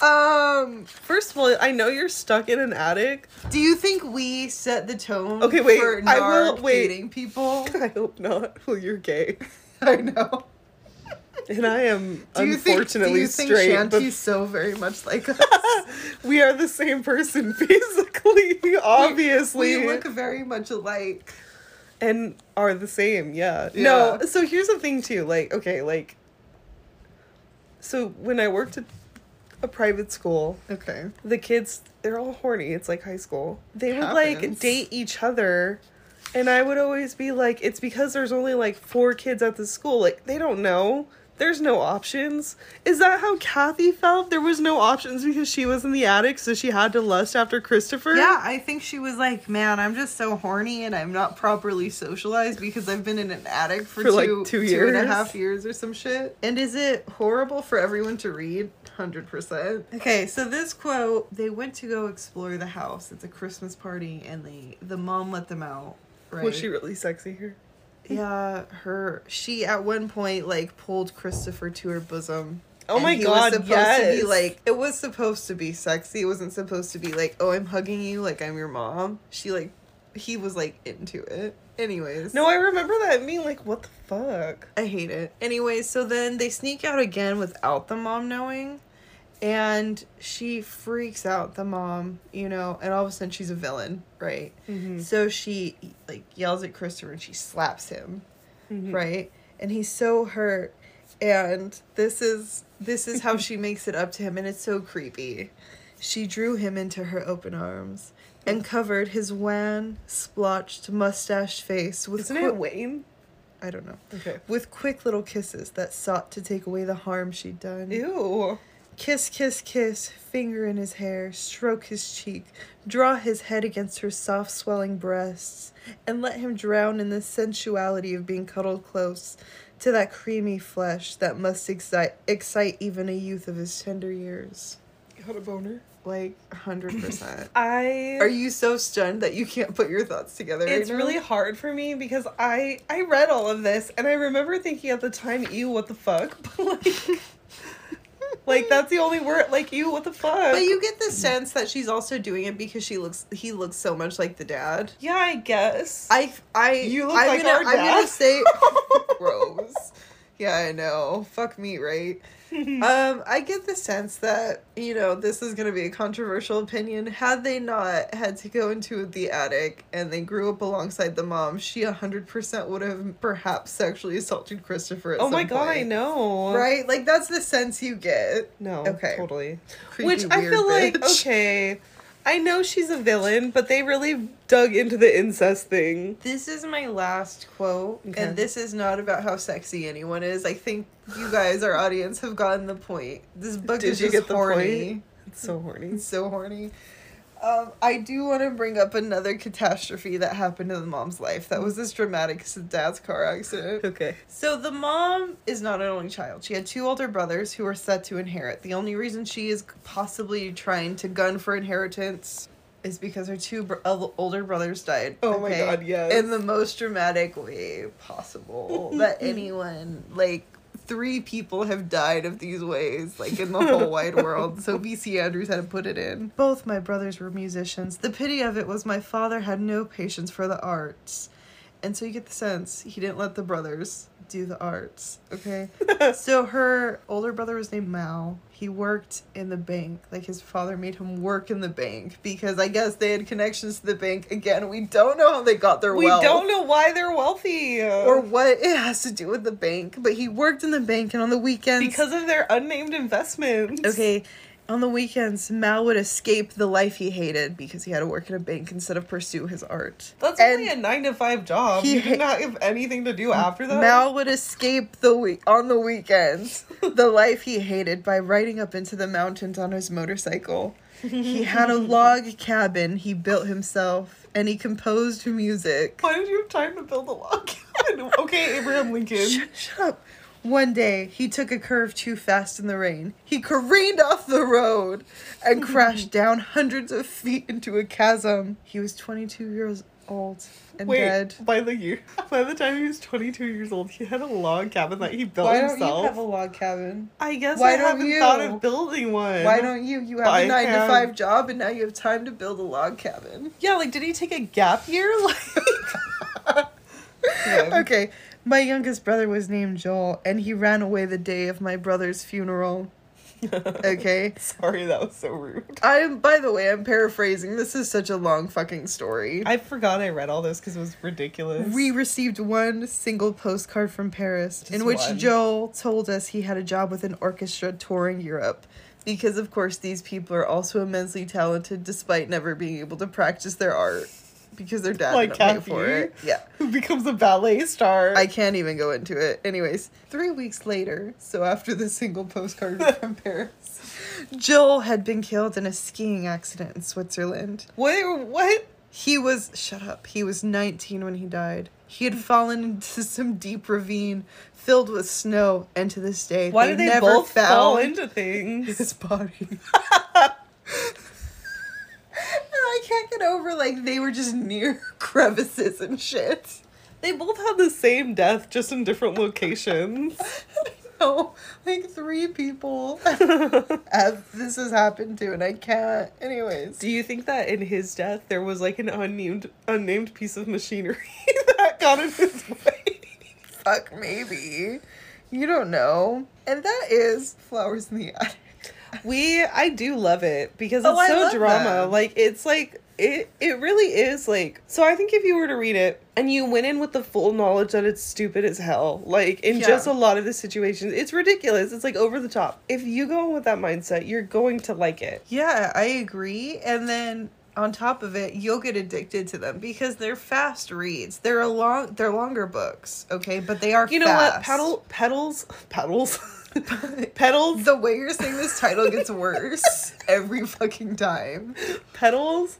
Um, First of all, I know you're stuck in an attic. do you think we set the tone Okay, wait, for I will- narc wait. dating people? [laughs] I hope not. Well, you're gay. [laughs] I know. And I am Do you unfortunately think, do you think straight. Shanty's so very much like [laughs] us? we are the same person [laughs] physically, obviously. We look very much alike. and are the same yeah. Yeah. no so here's the thing too like okay like so when i worked at a private school Okay. the kids they're all horny it's like high school they would like date each other and i would always be like it's because there's only like four kids at the school like they don't know there's no options. Is that how Kathy felt? There was no options because she was in the attic, so she had to lust after Christopher? Yeah, I think she was like, man, I'm just so horny and I'm not properly socialized because I've been in an attic for, For, like, two, two two and a years. half years or some shit. And is it horrible for everyone to read? 100%. Okay, so this quote, they went to go explore the house. It's a Christmas party and they the mom let them out. Right. Was she really sexy here? Yeah, her she at one point like pulled Christopher to her bosom. Oh my he God, Was supposed to yes. be like it was supposed to be sexy. It wasn't supposed to be like, oh, I'm hugging you like I'm your mom. She like he was like into it. Anyways, No, I remember that being like, what the fuck? I hate it. Anyways, so then they sneak out again without the mom knowing. And she freaks out the mom, you know, and all of a sudden she's a villain, right? Mhm. So she like yells at Christopher and she slaps him, Mhm. right? And he's so hurt. And this is this is how she [laughs] makes it up to him and it's so creepy. She drew him into her open arms and covered his wan, splotched, mustached face with Isn't qui- it Wayne? I don't know Okay. with quick little kisses that sought to take away the harm she'd done. Ew. Kiss, kiss, kiss, finger in his hair, stroke his cheek, draw his head against her soft swelling breasts, and let him drown in the sensuality of being cuddled close to that creamy flesh that must excite, excite even a youth of his tender years. You had a boner? Like, 100%. [laughs] I Are you so stunned that you can't put your thoughts together? right it's now? really hard for me because I I read all of this and I remember thinking at the time, ew, what the fuck? [laughs] But like like that's the only word like you, what the fuck? But you get the sense that she's also doing it because she looks he looks so much like the dad. Yeah, I guess. I I You look I'm like gonna, our I'm gonna dad. say [laughs] Rose. Yeah, I know. Fuck me, right? [laughs] um, I get the sense that you know this is gonna be a controversial opinion. Had they not had to go into the attic and they grew up alongside the mom, she hundred percent would have perhaps sexually assaulted Christopher. At oh my god, I know. Right? Like that's the sense you get. No. Okay. Totally. Creepy, Which I feel like okay. I know she's a villain, but they really dug into the incest thing. This is my last quote, Okay. and this is not about how sexy anyone is. I think you guys, our audience, have gotten the point. This book Did is just horny. It's so horny. It's so horny. Um, I do want to bring up another catastrophe that happened in the mom's life. That was as dramatic dad's car accident. Okay. So the mom is not an only child. She had two older brothers who were set to inherit. The only reason she is possibly trying to gun for inheritance is because her two br- older brothers died. Oh my God, yes. In the most dramatic way possible that [laughs] anyone like three people have died of these ways, like in the whole wide [laughs] world. So VC Andrews had to put it in. Both my brothers were musicians. The pity of it was my father had no patience for the arts. And so you get the sense he didn't let the brothers do the arts. Okay. [laughs] so her older brother was named Mal. He worked in the bank. Like his father made him work in the bank because I guess they had connections to the bank. Again, we don't know how they got their We wealth don't know why they're wealthy. or what it has to do with the bank, but he worked in the bank and on the weekends because of their unnamed investments. Okay, on the weekends, Mal would escape the life he hated because he had to work at a bank instead of pursue his art. That's And only a nine to five job. he you did not have anything to do after that. Mal would escape the week on the weekends [laughs] the life he hated by riding up into the mountains on his motorcycle. He had a log cabin he built himself and he composed music. Why did you have time to build a log cabin? okay, Abraham Lincoln. Shut, shut up. One day, he took a curve too fast in the rain. He careened off the road and [laughs] crashed down hundreds of feet into a chasm. He was 22 years old and Wait, dead. by the year, [laughs] by the time he was 22 years old, he had a log cabin that he built Why don't himself. you have a log cabin? I guess Why I don't haven't you? thought of building one. Why don't you? You have By a nine to five job and now you have time to build a log cabin. Yeah, like did he take a gap year? [laughs] Like. Okay, my youngest brother was named Joel and he ran away the day of my brother's funeral. [laughs] Okay. Sorry, that was so rude. I'm, by the way, I'm paraphrasing. This is such a long fucking story. I forgot I read all this because it was ridiculous. We received one single postcard from Paris in which one. Joel told us he had a job with an orchestra touring Europe. Because, of course, these people are also immensely talented despite never being able to practice their art. Because their dad Like didn't pay for it. Yeah. Who becomes a ballet star? I can't even go into it. Anyways, three weeks later, so after the single postcard [laughs] from Paris, Joel had been killed in a skiing accident in Switzerland. Wait, what? He was, shut up, he was 19 when he died. He had fallen into some deep ravine filled with snow, and to this day, Why did they never both found fall into things? his body. [laughs] [laughs] I can't get over, like, they were just near [laughs] crevices and shit. They both had the same death, just in different locations. [laughs] No, like three people [laughs] as this has happened to, and I can't. Anyways, Do you think that in his death there was like an unnamed unnamed piece of machinery that got in his way? fuck, maybe. You don't know. And that is Flowers in the Attic. We I do love it because Oh, it's I so drama. that. Like it's like it it really is like so I think if you were to read it and you went in with the full knowledge that it's stupid as hell, like in Yeah. just a lot of the situations, it's ridiculous. It's like over the top. If you go in with that mindset, you're going to like it. Yeah, I agree. And then on top of it, you'll get addicted to them because they're fast reads. They're a long, they're longer books, okay, but they are. You know what? fast. Pedal pedals [laughs] pedals [laughs] pedals The way you're saying this title gets worse [laughs] every fucking time. pedals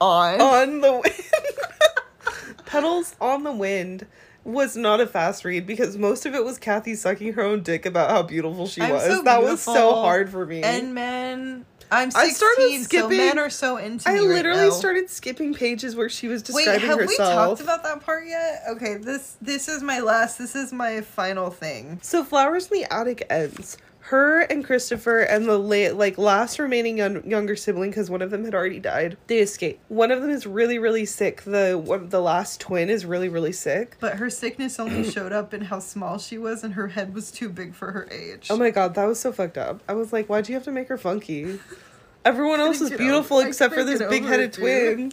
On. on the wind. [laughs] Petals on the wind was not a fast read because most of it was Kathy sucking her own dick about how beautiful she I'm was. so that was so hard for me. And men, I'm 16, I started so skipping- men are so into I right literally now. started skipping pages where she was describing herself. Wait, have we talked about that part yet? Okay, this this is my last. This is my final thing. so Flowers in the Attic ends. Her and Christopher and the late, like last remaining young, younger sibling, because one of them had already died, they escape. One of them is really, really sick. The one, the last twin is really, really sick. But her sickness only [clears throat] showed up in how small she was, and her head was too big for her age. Oh my god, that was so fucked up. I was like, why'd you have to make her funky? [laughs] Everyone else is beautiful over- except for this big headed twin.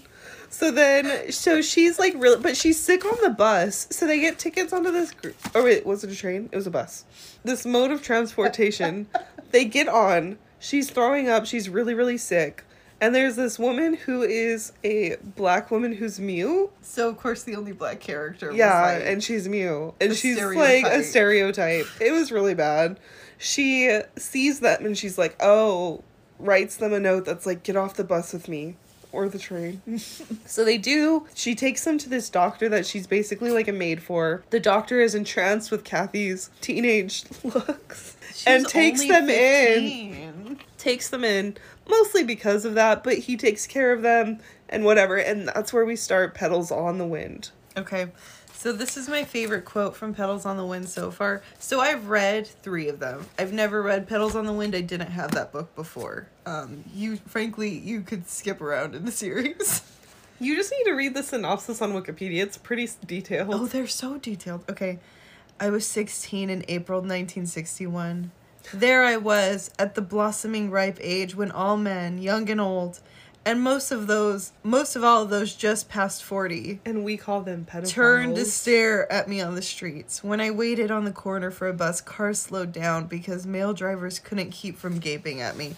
So then, so she's like really, but she's sick on the bus. So they get tickets onto this group. Oh wait, was it a train? It was a bus. This mode of transportation. [laughs] they get on. She's throwing up. She's really, really sick. And there's this woman who is a black woman who's mute. So of course the only black character. Yeah, was like, and she's mute. And she's like a stereotype. stereotype. It was really bad. She sees them and she's like, oh, writes them a note that's like, get off the bus with me or the train. [laughs] so they do. She takes them to this doctor that she's basically like a maid for. The doctor is entranced with Kathy's teenage [laughs] looks She's and takes them in takes them in mostly because of that, but he takes care of them and whatever. And that's where we start Petals on the Wind. Okay. So this is my favorite quote from Petals on the Wind so far. So I've read three of them. I've never read Petals on the Wind. I didn't have that book before. Um, you frankly you could skip around in the [laughs] series. You just need to read the synopsis on Wikipedia. It's pretty detailed. Oh, they're so detailed. Okay. I was 16 in April 1961. There I was at the blossoming ripe age when all men, young and old, and most of those, most of all of those just past 40, and we call them pedophiles. turned to stare at me on the streets. When I waited on the corner for a bus, cars slowed down because male drivers couldn't keep from gaping at me.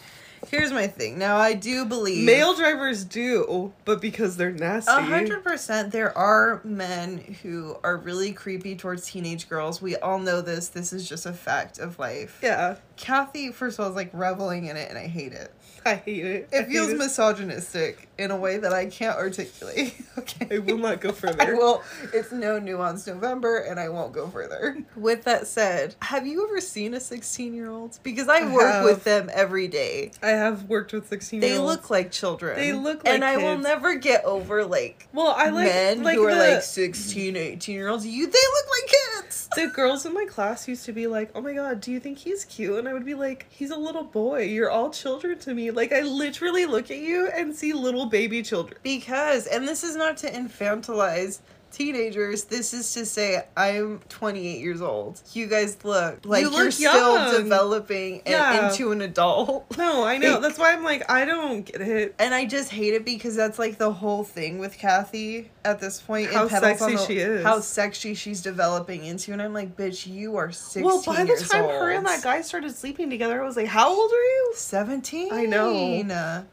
Here's my thing. Now I do believe Male drivers do, but because they're nasty. A hundred percent. There are men who are really creepy towards teenage girls. We all know this. This is just a fact of life. Yeah, Kathy, first of all, is like reveling in it, and I hate it. I hate it. I It feels misogynistic in a way that I can't articulate. [laughs] Okay. I will not go [laughs] I further. will. It's no nuance November, and I won't go further. With that said, have you ever seen a 16 year old? Because I, I work have. with them every day. I have worked with sixteen. They year olds. look like children. They look like And like I will never get over, like, Well, I like men like who are like 16, 18 year olds. You, they look like kids. the girls in my class used to be like, "Oh my god, do you think he's cute?" And I would be like, "He's a little boy. You're all children to me." Like I literally look at you and see little baby children. Because, and this is not to infantilize teenagers. This is to say, I'm 28 years old. You guys look like You are look still developing Yeah. into an adult. [laughs] No, I know. That's why I'm like, I don't get it. And I just hate it because that's like the whole thing with Kathy at this point. How sexy the- she is. How sexy she's developing into. And I'm like, bitch, you are 16 Well, by the time old. her and that guy started sleeping together, I was like, "How old are you?" 17? I know.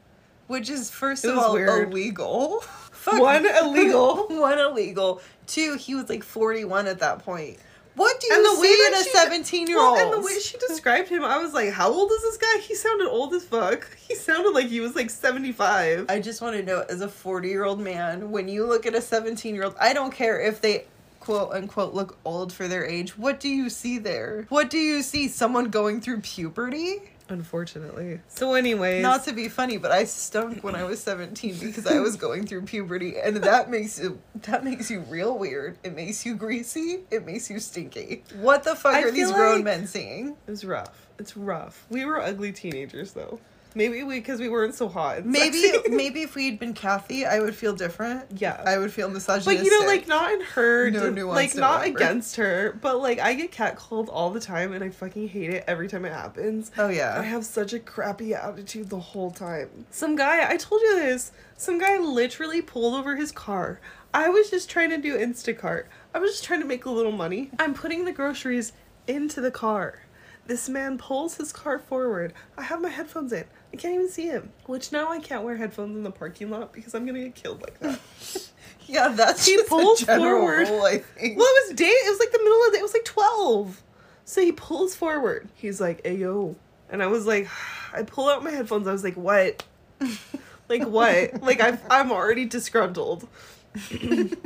Which is, first It of all, weird. illegal. [laughs] Fuck. One [laughs] illegal. One illegal. Two, he was like 41 at that point. What do you And the way see in a 17 year Well, old? and the way she described him, I was like, "How old is this guy?" He sounded old as fuck. He sounded like he was like seventy-five. I just want to know, as a 40 year old man, when you look at a 17 year old, I don't care if they quote unquote look old for their age. What do you see there? What do you see? Someone going through puberty? Unfortunately. So, anyways, Not to be funny, but I stunk when I was 17 because I was going through puberty and that makes you that makes you real weird. It makes you greasy, it makes you stinky. What the fuck I are these grown like- men seeing? it was rough. It's rough. We were ugly teenagers, though. Maybe we because we weren't so hot. Maybe sexy. [laughs] maybe if we'd been Kathy, I would feel different. yeah. I would feel misogynistic. but you know, like not in her, No nuance like not whatsoever. against her, but like I get catcalled all the time, and I fucking hate it every time it happens. Oh yeah, I have such a crappy attitude the whole time. Some guy, I told you this, some guy literally pulled over his car. I was just trying to do Instacart. I was just trying to make a little money. I'm putting the groceries into the car. This man pulls his car forward. I have my headphones in. I can't even see him. Which now I can't wear headphones in the parking lot because I'm gonna get killed like that. [laughs] Yeah, that's He pulls forward. rule, I think. Well, it was day. It was like the middle of the day. It was like twelve. So he pulls forward. He's like, "Hey yo," and I was like, [sighs] I pull out my headphones. I was like, "What? [laughs] like what? like I I'm already disgruntled." [laughs] and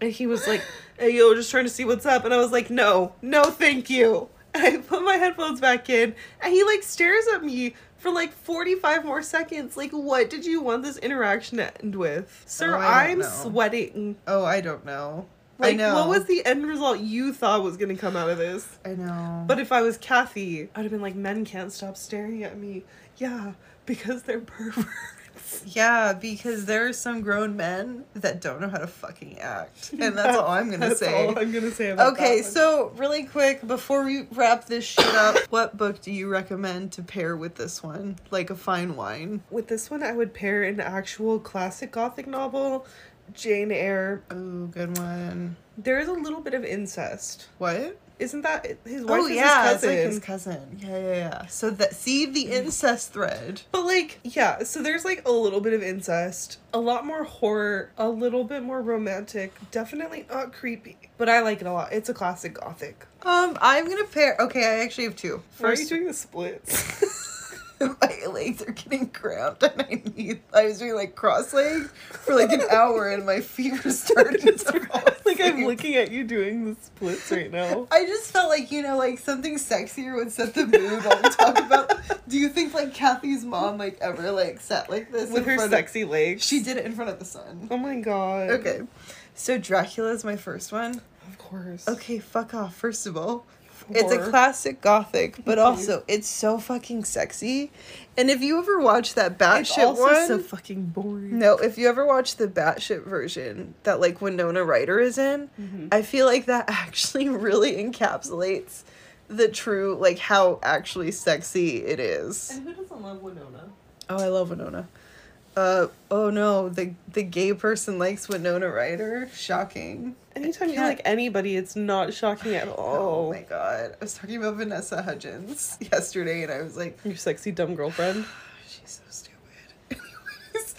he was like, "Hey yo, just trying to see what's up." And I was like, "No, no, thank you." [laughs] I put my headphones back in, and he like stares at me for like 45 more seconds. Like, what did you want this interaction to end with? Sir, Oh, I'm know. sweating. Oh, I don't know. Like, I know. what was the end result you thought was gonna come out of this? I know. But if I was Kathy, I'd have been like, men can't stop staring at me. Yeah, because they're [laughs] perverts. Yeah, because there are some grown men that don't know how to fucking act, and that's all I'm gonna [laughs] That's say. all I'm gonna say about Okay, so really quick before we wrap this shit up, [coughs] what book do you recommend to pair with this one? Like a fine wine. with this one, I would pair an actual classic gothic novel, Jane Eyre. Oh, good one. There is a little bit of incest. What? Isn't that his wife? Oh is yeah, his it's cousin. like his cousin. Yeah, yeah, yeah. So that see the incest thread. But like, yeah, so there's like a little bit of incest, a lot more horror, a little bit more romantic, definitely not creepy. But I like it a lot. It's a classic gothic. Um, I'm gonna pair. Okay, I actually have two. Why are you First, doing the splits? [laughs] [laughs] my legs are getting cramped, and I need. I was doing like cross leg for like an hour, and my feet were starting [laughs] to fall [laughs] like I'm looking at you doing the splits right now. I just felt like you know, like something sexier would set the mood while we talk about. Do you think like Kathy's mom like ever like sat like this With her sexy legs. She did it in front of the sun. Oh my god. Okay, so Dracula is my first one. Of course. Okay, fuck off. First of all, it's a classic gothic, but also it's so fucking sexy. And if you ever watch that batshit one, so fucking boring. no, if you ever watch the batshit version that like Winona Ryder is in, Mhm. I feel like that [laughs] actually really encapsulates the true like how actually sexy it is. And who doesn't love Winona? Oh, I love Winona. Uh oh no, the the gay person likes Winona Ryder. Shocking. Anytime you like anybody, it's not shocking at all. Oh my god. I was talking about Vanessa Hudgens [laughs] yesterday and I was like, Your sexy dumb girlfriend. [sighs] she's so stupid. [laughs] Anyways,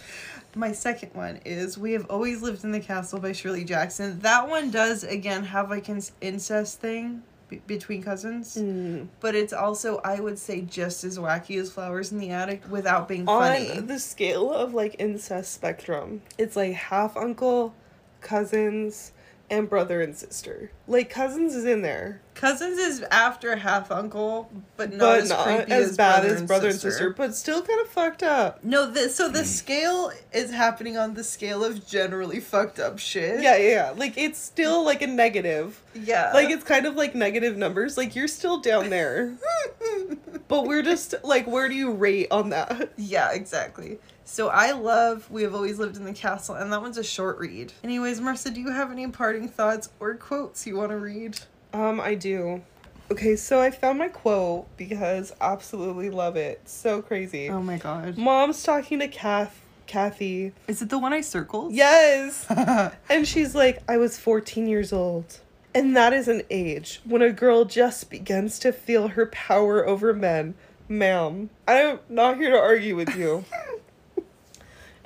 my second one is We Have Always Lived in the Castle by Shirley Jackson. That one does, again, have like an incest thing be- between cousins. Mm. But it's also, I would say, just as wacky as Flowers in the Attic without being funny. On the scale of like incest spectrum, it's like half uncle, cousins, and brother and sister. Like cousins is in there, Cousins is after half uncle, but not but as not creepy as, as, bad brother as and brother sister. and sister, but still kind of fucked up. No, this so the hmm. scale is happening on the scale of generally fucked up shit. Yeah, yeah, yeah. Like it's still like a negative. yeah. Like it's kind of like negative numbers. Like you're still down there, [laughs] but we're just like, where do you rate on that? yeah, exactly. So I love We Have Always Lived in the Castle, and that one's a short read. Anyways, Marissa, do you have any parting thoughts or quotes you want to read? Um, I do. Okay, so I found my quote because absolutely love it. So crazy. Oh my god. Mom's talking to Kath, Kathy. Is it the one I circled? Yes. [laughs] and she's like, I was 14 years old. And that is an age when a girl just begins to feel her power over men. Ma'am, I'm not here to argue with you. [laughs]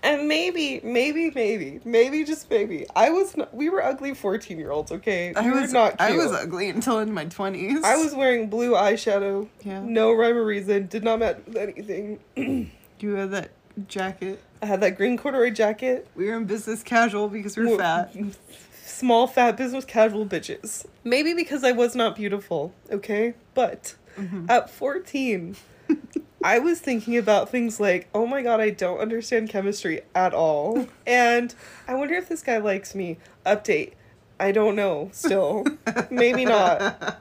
And maybe, maybe, maybe, maybe just maybe. I was not, we were ugly 14 year olds, okay? I We were was not I was ugly until in my twenties. I was wearing blue eyeshadow. Yeah. No rhyme or reason. Did not match with anything. [clears throat] You had that jacket. I had that green corduroy jacket. We were in business casual because we Well, we're fat. [laughs] Small, fat, business casual bitches. Maybe because I was not beautiful, okay? But Mm-hmm. at 14, [laughs] I was thinking about things like, oh my god, I don't understand chemistry at all. [laughs] And I wonder if this guy likes me. Update. I don't know still. Maybe not.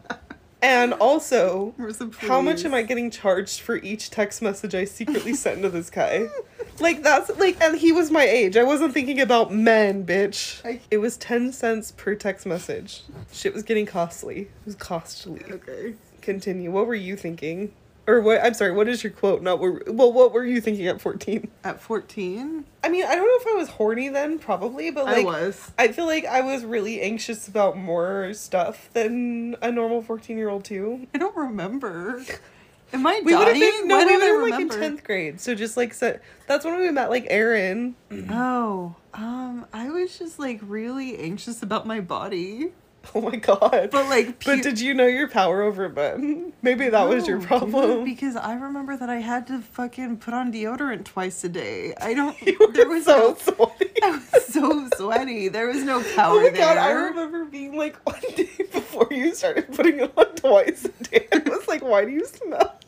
And also, how much am I getting charged for each text message I secretly sent to this guy? [laughs] Like that's like and he was my age. I wasn't thinking about men, bitch. I- It was 10 cents per text message. Shit was getting costly. It was costly. Okay. Continue. What were you thinking? Or what I'm sorry, what is your quote? Not what well what were you thinking at 14? At fourteen, I mean, I don't know if I was horny then, probably, but like I was. I feel like I was really anxious about more stuff than a normal 14 year old too. I don't remember. [laughs] Am I We would have been no, Why we would have been like in tenth grade. So just like so, that's when we met like Aaron. Oh, um, I was just like really anxious about my body, [laughs] Oh my god! but like, but did you know your power over men? Maybe that was your problem. because I remember that I had to fucking put on deodorant twice a day. I don't. [laughs] there was so no. [laughs] sweaty. I was so sweaty. There was no power Oh my there. god! I remember being like one day before you started putting it on twice a day. I was like, why do you smell?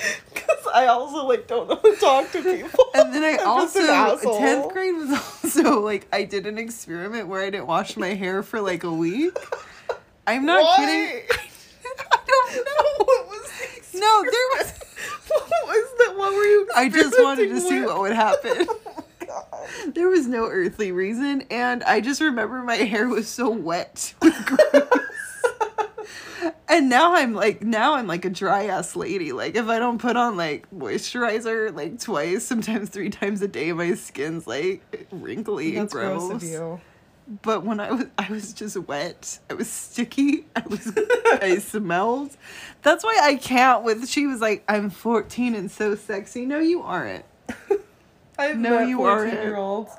[laughs] Because I also like don't know how to talk to people. And then I [laughs] I'm also tenth grade was [laughs] also like I did an experiment where I didn't wash my hair for like a week. I'm not Why? kidding. I don't know. What was the No, there was. What was that? What were you? I just wanted to see what would happen. Oh There was no earthly reason, and I just remember my hair was so wet with. And now I'm like, now I'm like a dry ass lady. Like if I don't put on like moisturizer like twice, sometimes three times a day, my skin's like wrinkly That's and gross. gross of you. But when I was, I was just wet. I was sticky. I was, [laughs] I smelled. That's why I can't. With she was like, I'm 14 and so sexy. No, you aren't. [laughs] I've No, met you 14 aren't. year olds.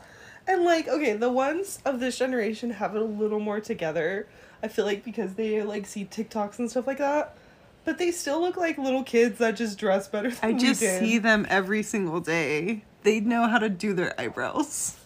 And like, okay, the ones of this generation have it a little more together. I feel like because they like see TikToks and stuff like that. But they still look like little kids that just dress better than I just see them every single day. They know how to do their eyebrows.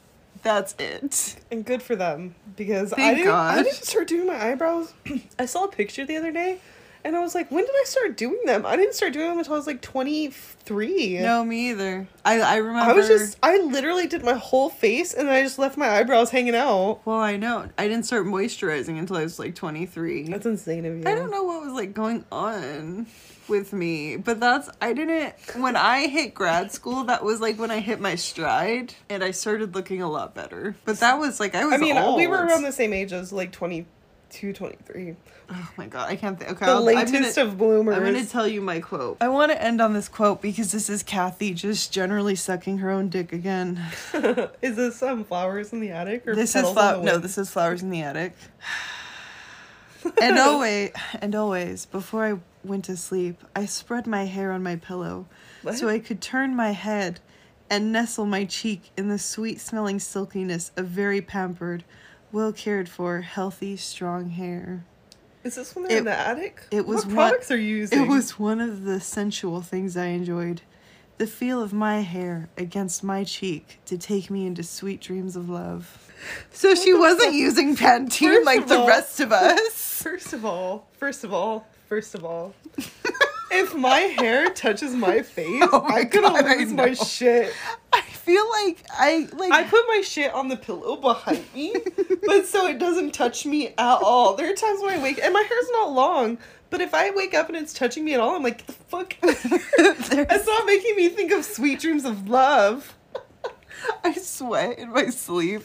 That's it. And good for them because I Thank didn't I God. didn't start doing my eyebrows. [clears throat] I saw a picture the other day and I was like, when did I start doing them? I didn't start doing them until I was like 23. No, me either. I I remember. I was just I literally did my whole face and then I just left my eyebrows hanging out. Well, I know. I didn't start moisturizing until I was like 23. That's insane of you. I don't know what was like going on with me, but that's I didn't when I hit grad school, that was like when I hit my stride and I started looking a lot better. But that was like I was I mean, we were around the same age as like 22, 23. Oh my god, I can't think. Okay, The I'll- I'm latest gonna- of bloomers. I'm to tell you my quote. I want to end on this quote because this is Kathy just generally sucking her own dick again. [laughs] is this um, flowers in the attic or This is petals in flower. the No, this is flowers in the attic. [laughs] and always, and always, before I went to sleep, I spread my hair on my pillow so I could turn my head and nestle my cheek in the sweet smelling silkiness of very pampered, well cared for, healthy, strong hair. Is this one It- in the attic? it was what one- products are you using? It was one of the sensual things I enjoyed. The feel of my hair against my cheek to take me into sweet dreams of love. So she wasn't using Pantene First like the all- rest of us. [laughs] First of all, first of all, first of all, if my hair touches my [laughs] face, Oh my I'm gonna God, I lose my shit. I feel like I like I put my shit on the pillow behind me, [laughs] but so it doesn't touch me at all. There are times when I wake and my hair's not long, but if I wake up and it's touching me at all, I'm like, the fuck? [laughs] [laughs] It's not making me think of sweet dreams of love. I sweat in my sleep.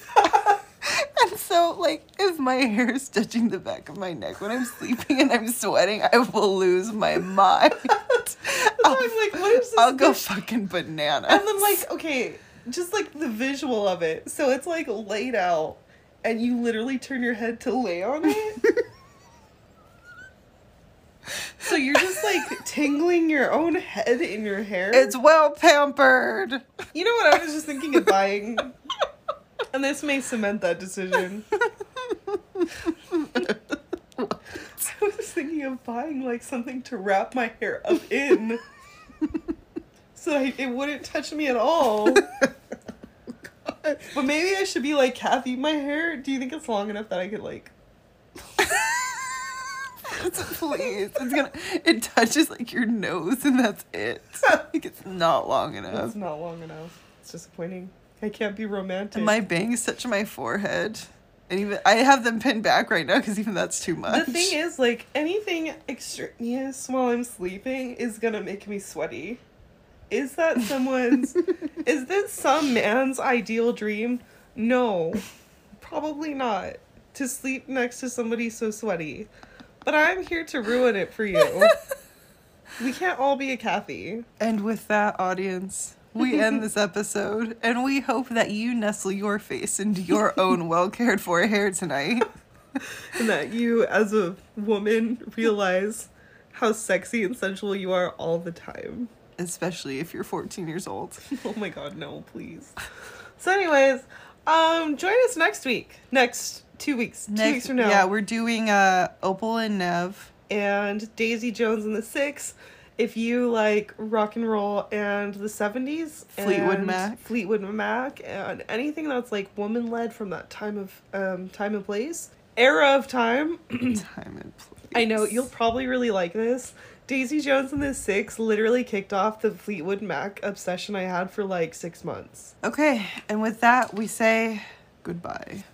and so like if my hair is touching the back of my neck when I'm sleeping and I'm sweating, I will lose my mind. So I'm like, what is this? I'll go fucking bananas. And then like, okay, just like the visual of it. So it's like laid out, and you literally turn your head to lay on it. [laughs] So you're just like tingling your own head in your hair? It's well pampered. you know what I was just thinking of buying? and this may cement that decision. [laughs] I was thinking of buying like something to wrap my hair up in. so I, it wouldn't touch me at all. [laughs] [laughs] But maybe I should be like Kathy. My hair. Do you think it's long enough that I could like? [laughs] Please, it's gonna. It touches like your nose, and that's it. [laughs] Like it's not long enough. It's not long enough. It's disappointing. I can't be romantic. And my bangs touch my forehead, and even I have them pinned back right now because even that's too much. The thing is, like anything extraneous while I'm sleeping is gonna make me sweaty. Is that someone's? [laughs] is this some man's ideal dream? No, probably not. To sleep next to somebody so sweaty, but I'm here to ruin it for you. [laughs] we can't all be a Cathy. And with that, audience, we end [laughs] this episode, and we hope that you nestle your face into your own well cared for hair tonight. and that you as a woman realize how sexy and sensual you are all the time. Especially if you're 14 years old. [laughs] oh my god, no, please. So anyways, um join us next week. Next two weeks. Two weeks from now. Yeah, we're doing uh, Opal and Nev. and Daisy Jones and the Six. If you like rock and roll and the 70s, Fleetwood and Mac. Fleetwood Mac, and anything that's like woman led from that time of um, time and place, era of time, Time and place. I know you'll probably really like this. Daisy Jones and the Six literally kicked off the Fleetwood Mac obsession I had for like six months. Okay, and with that, we say goodbye.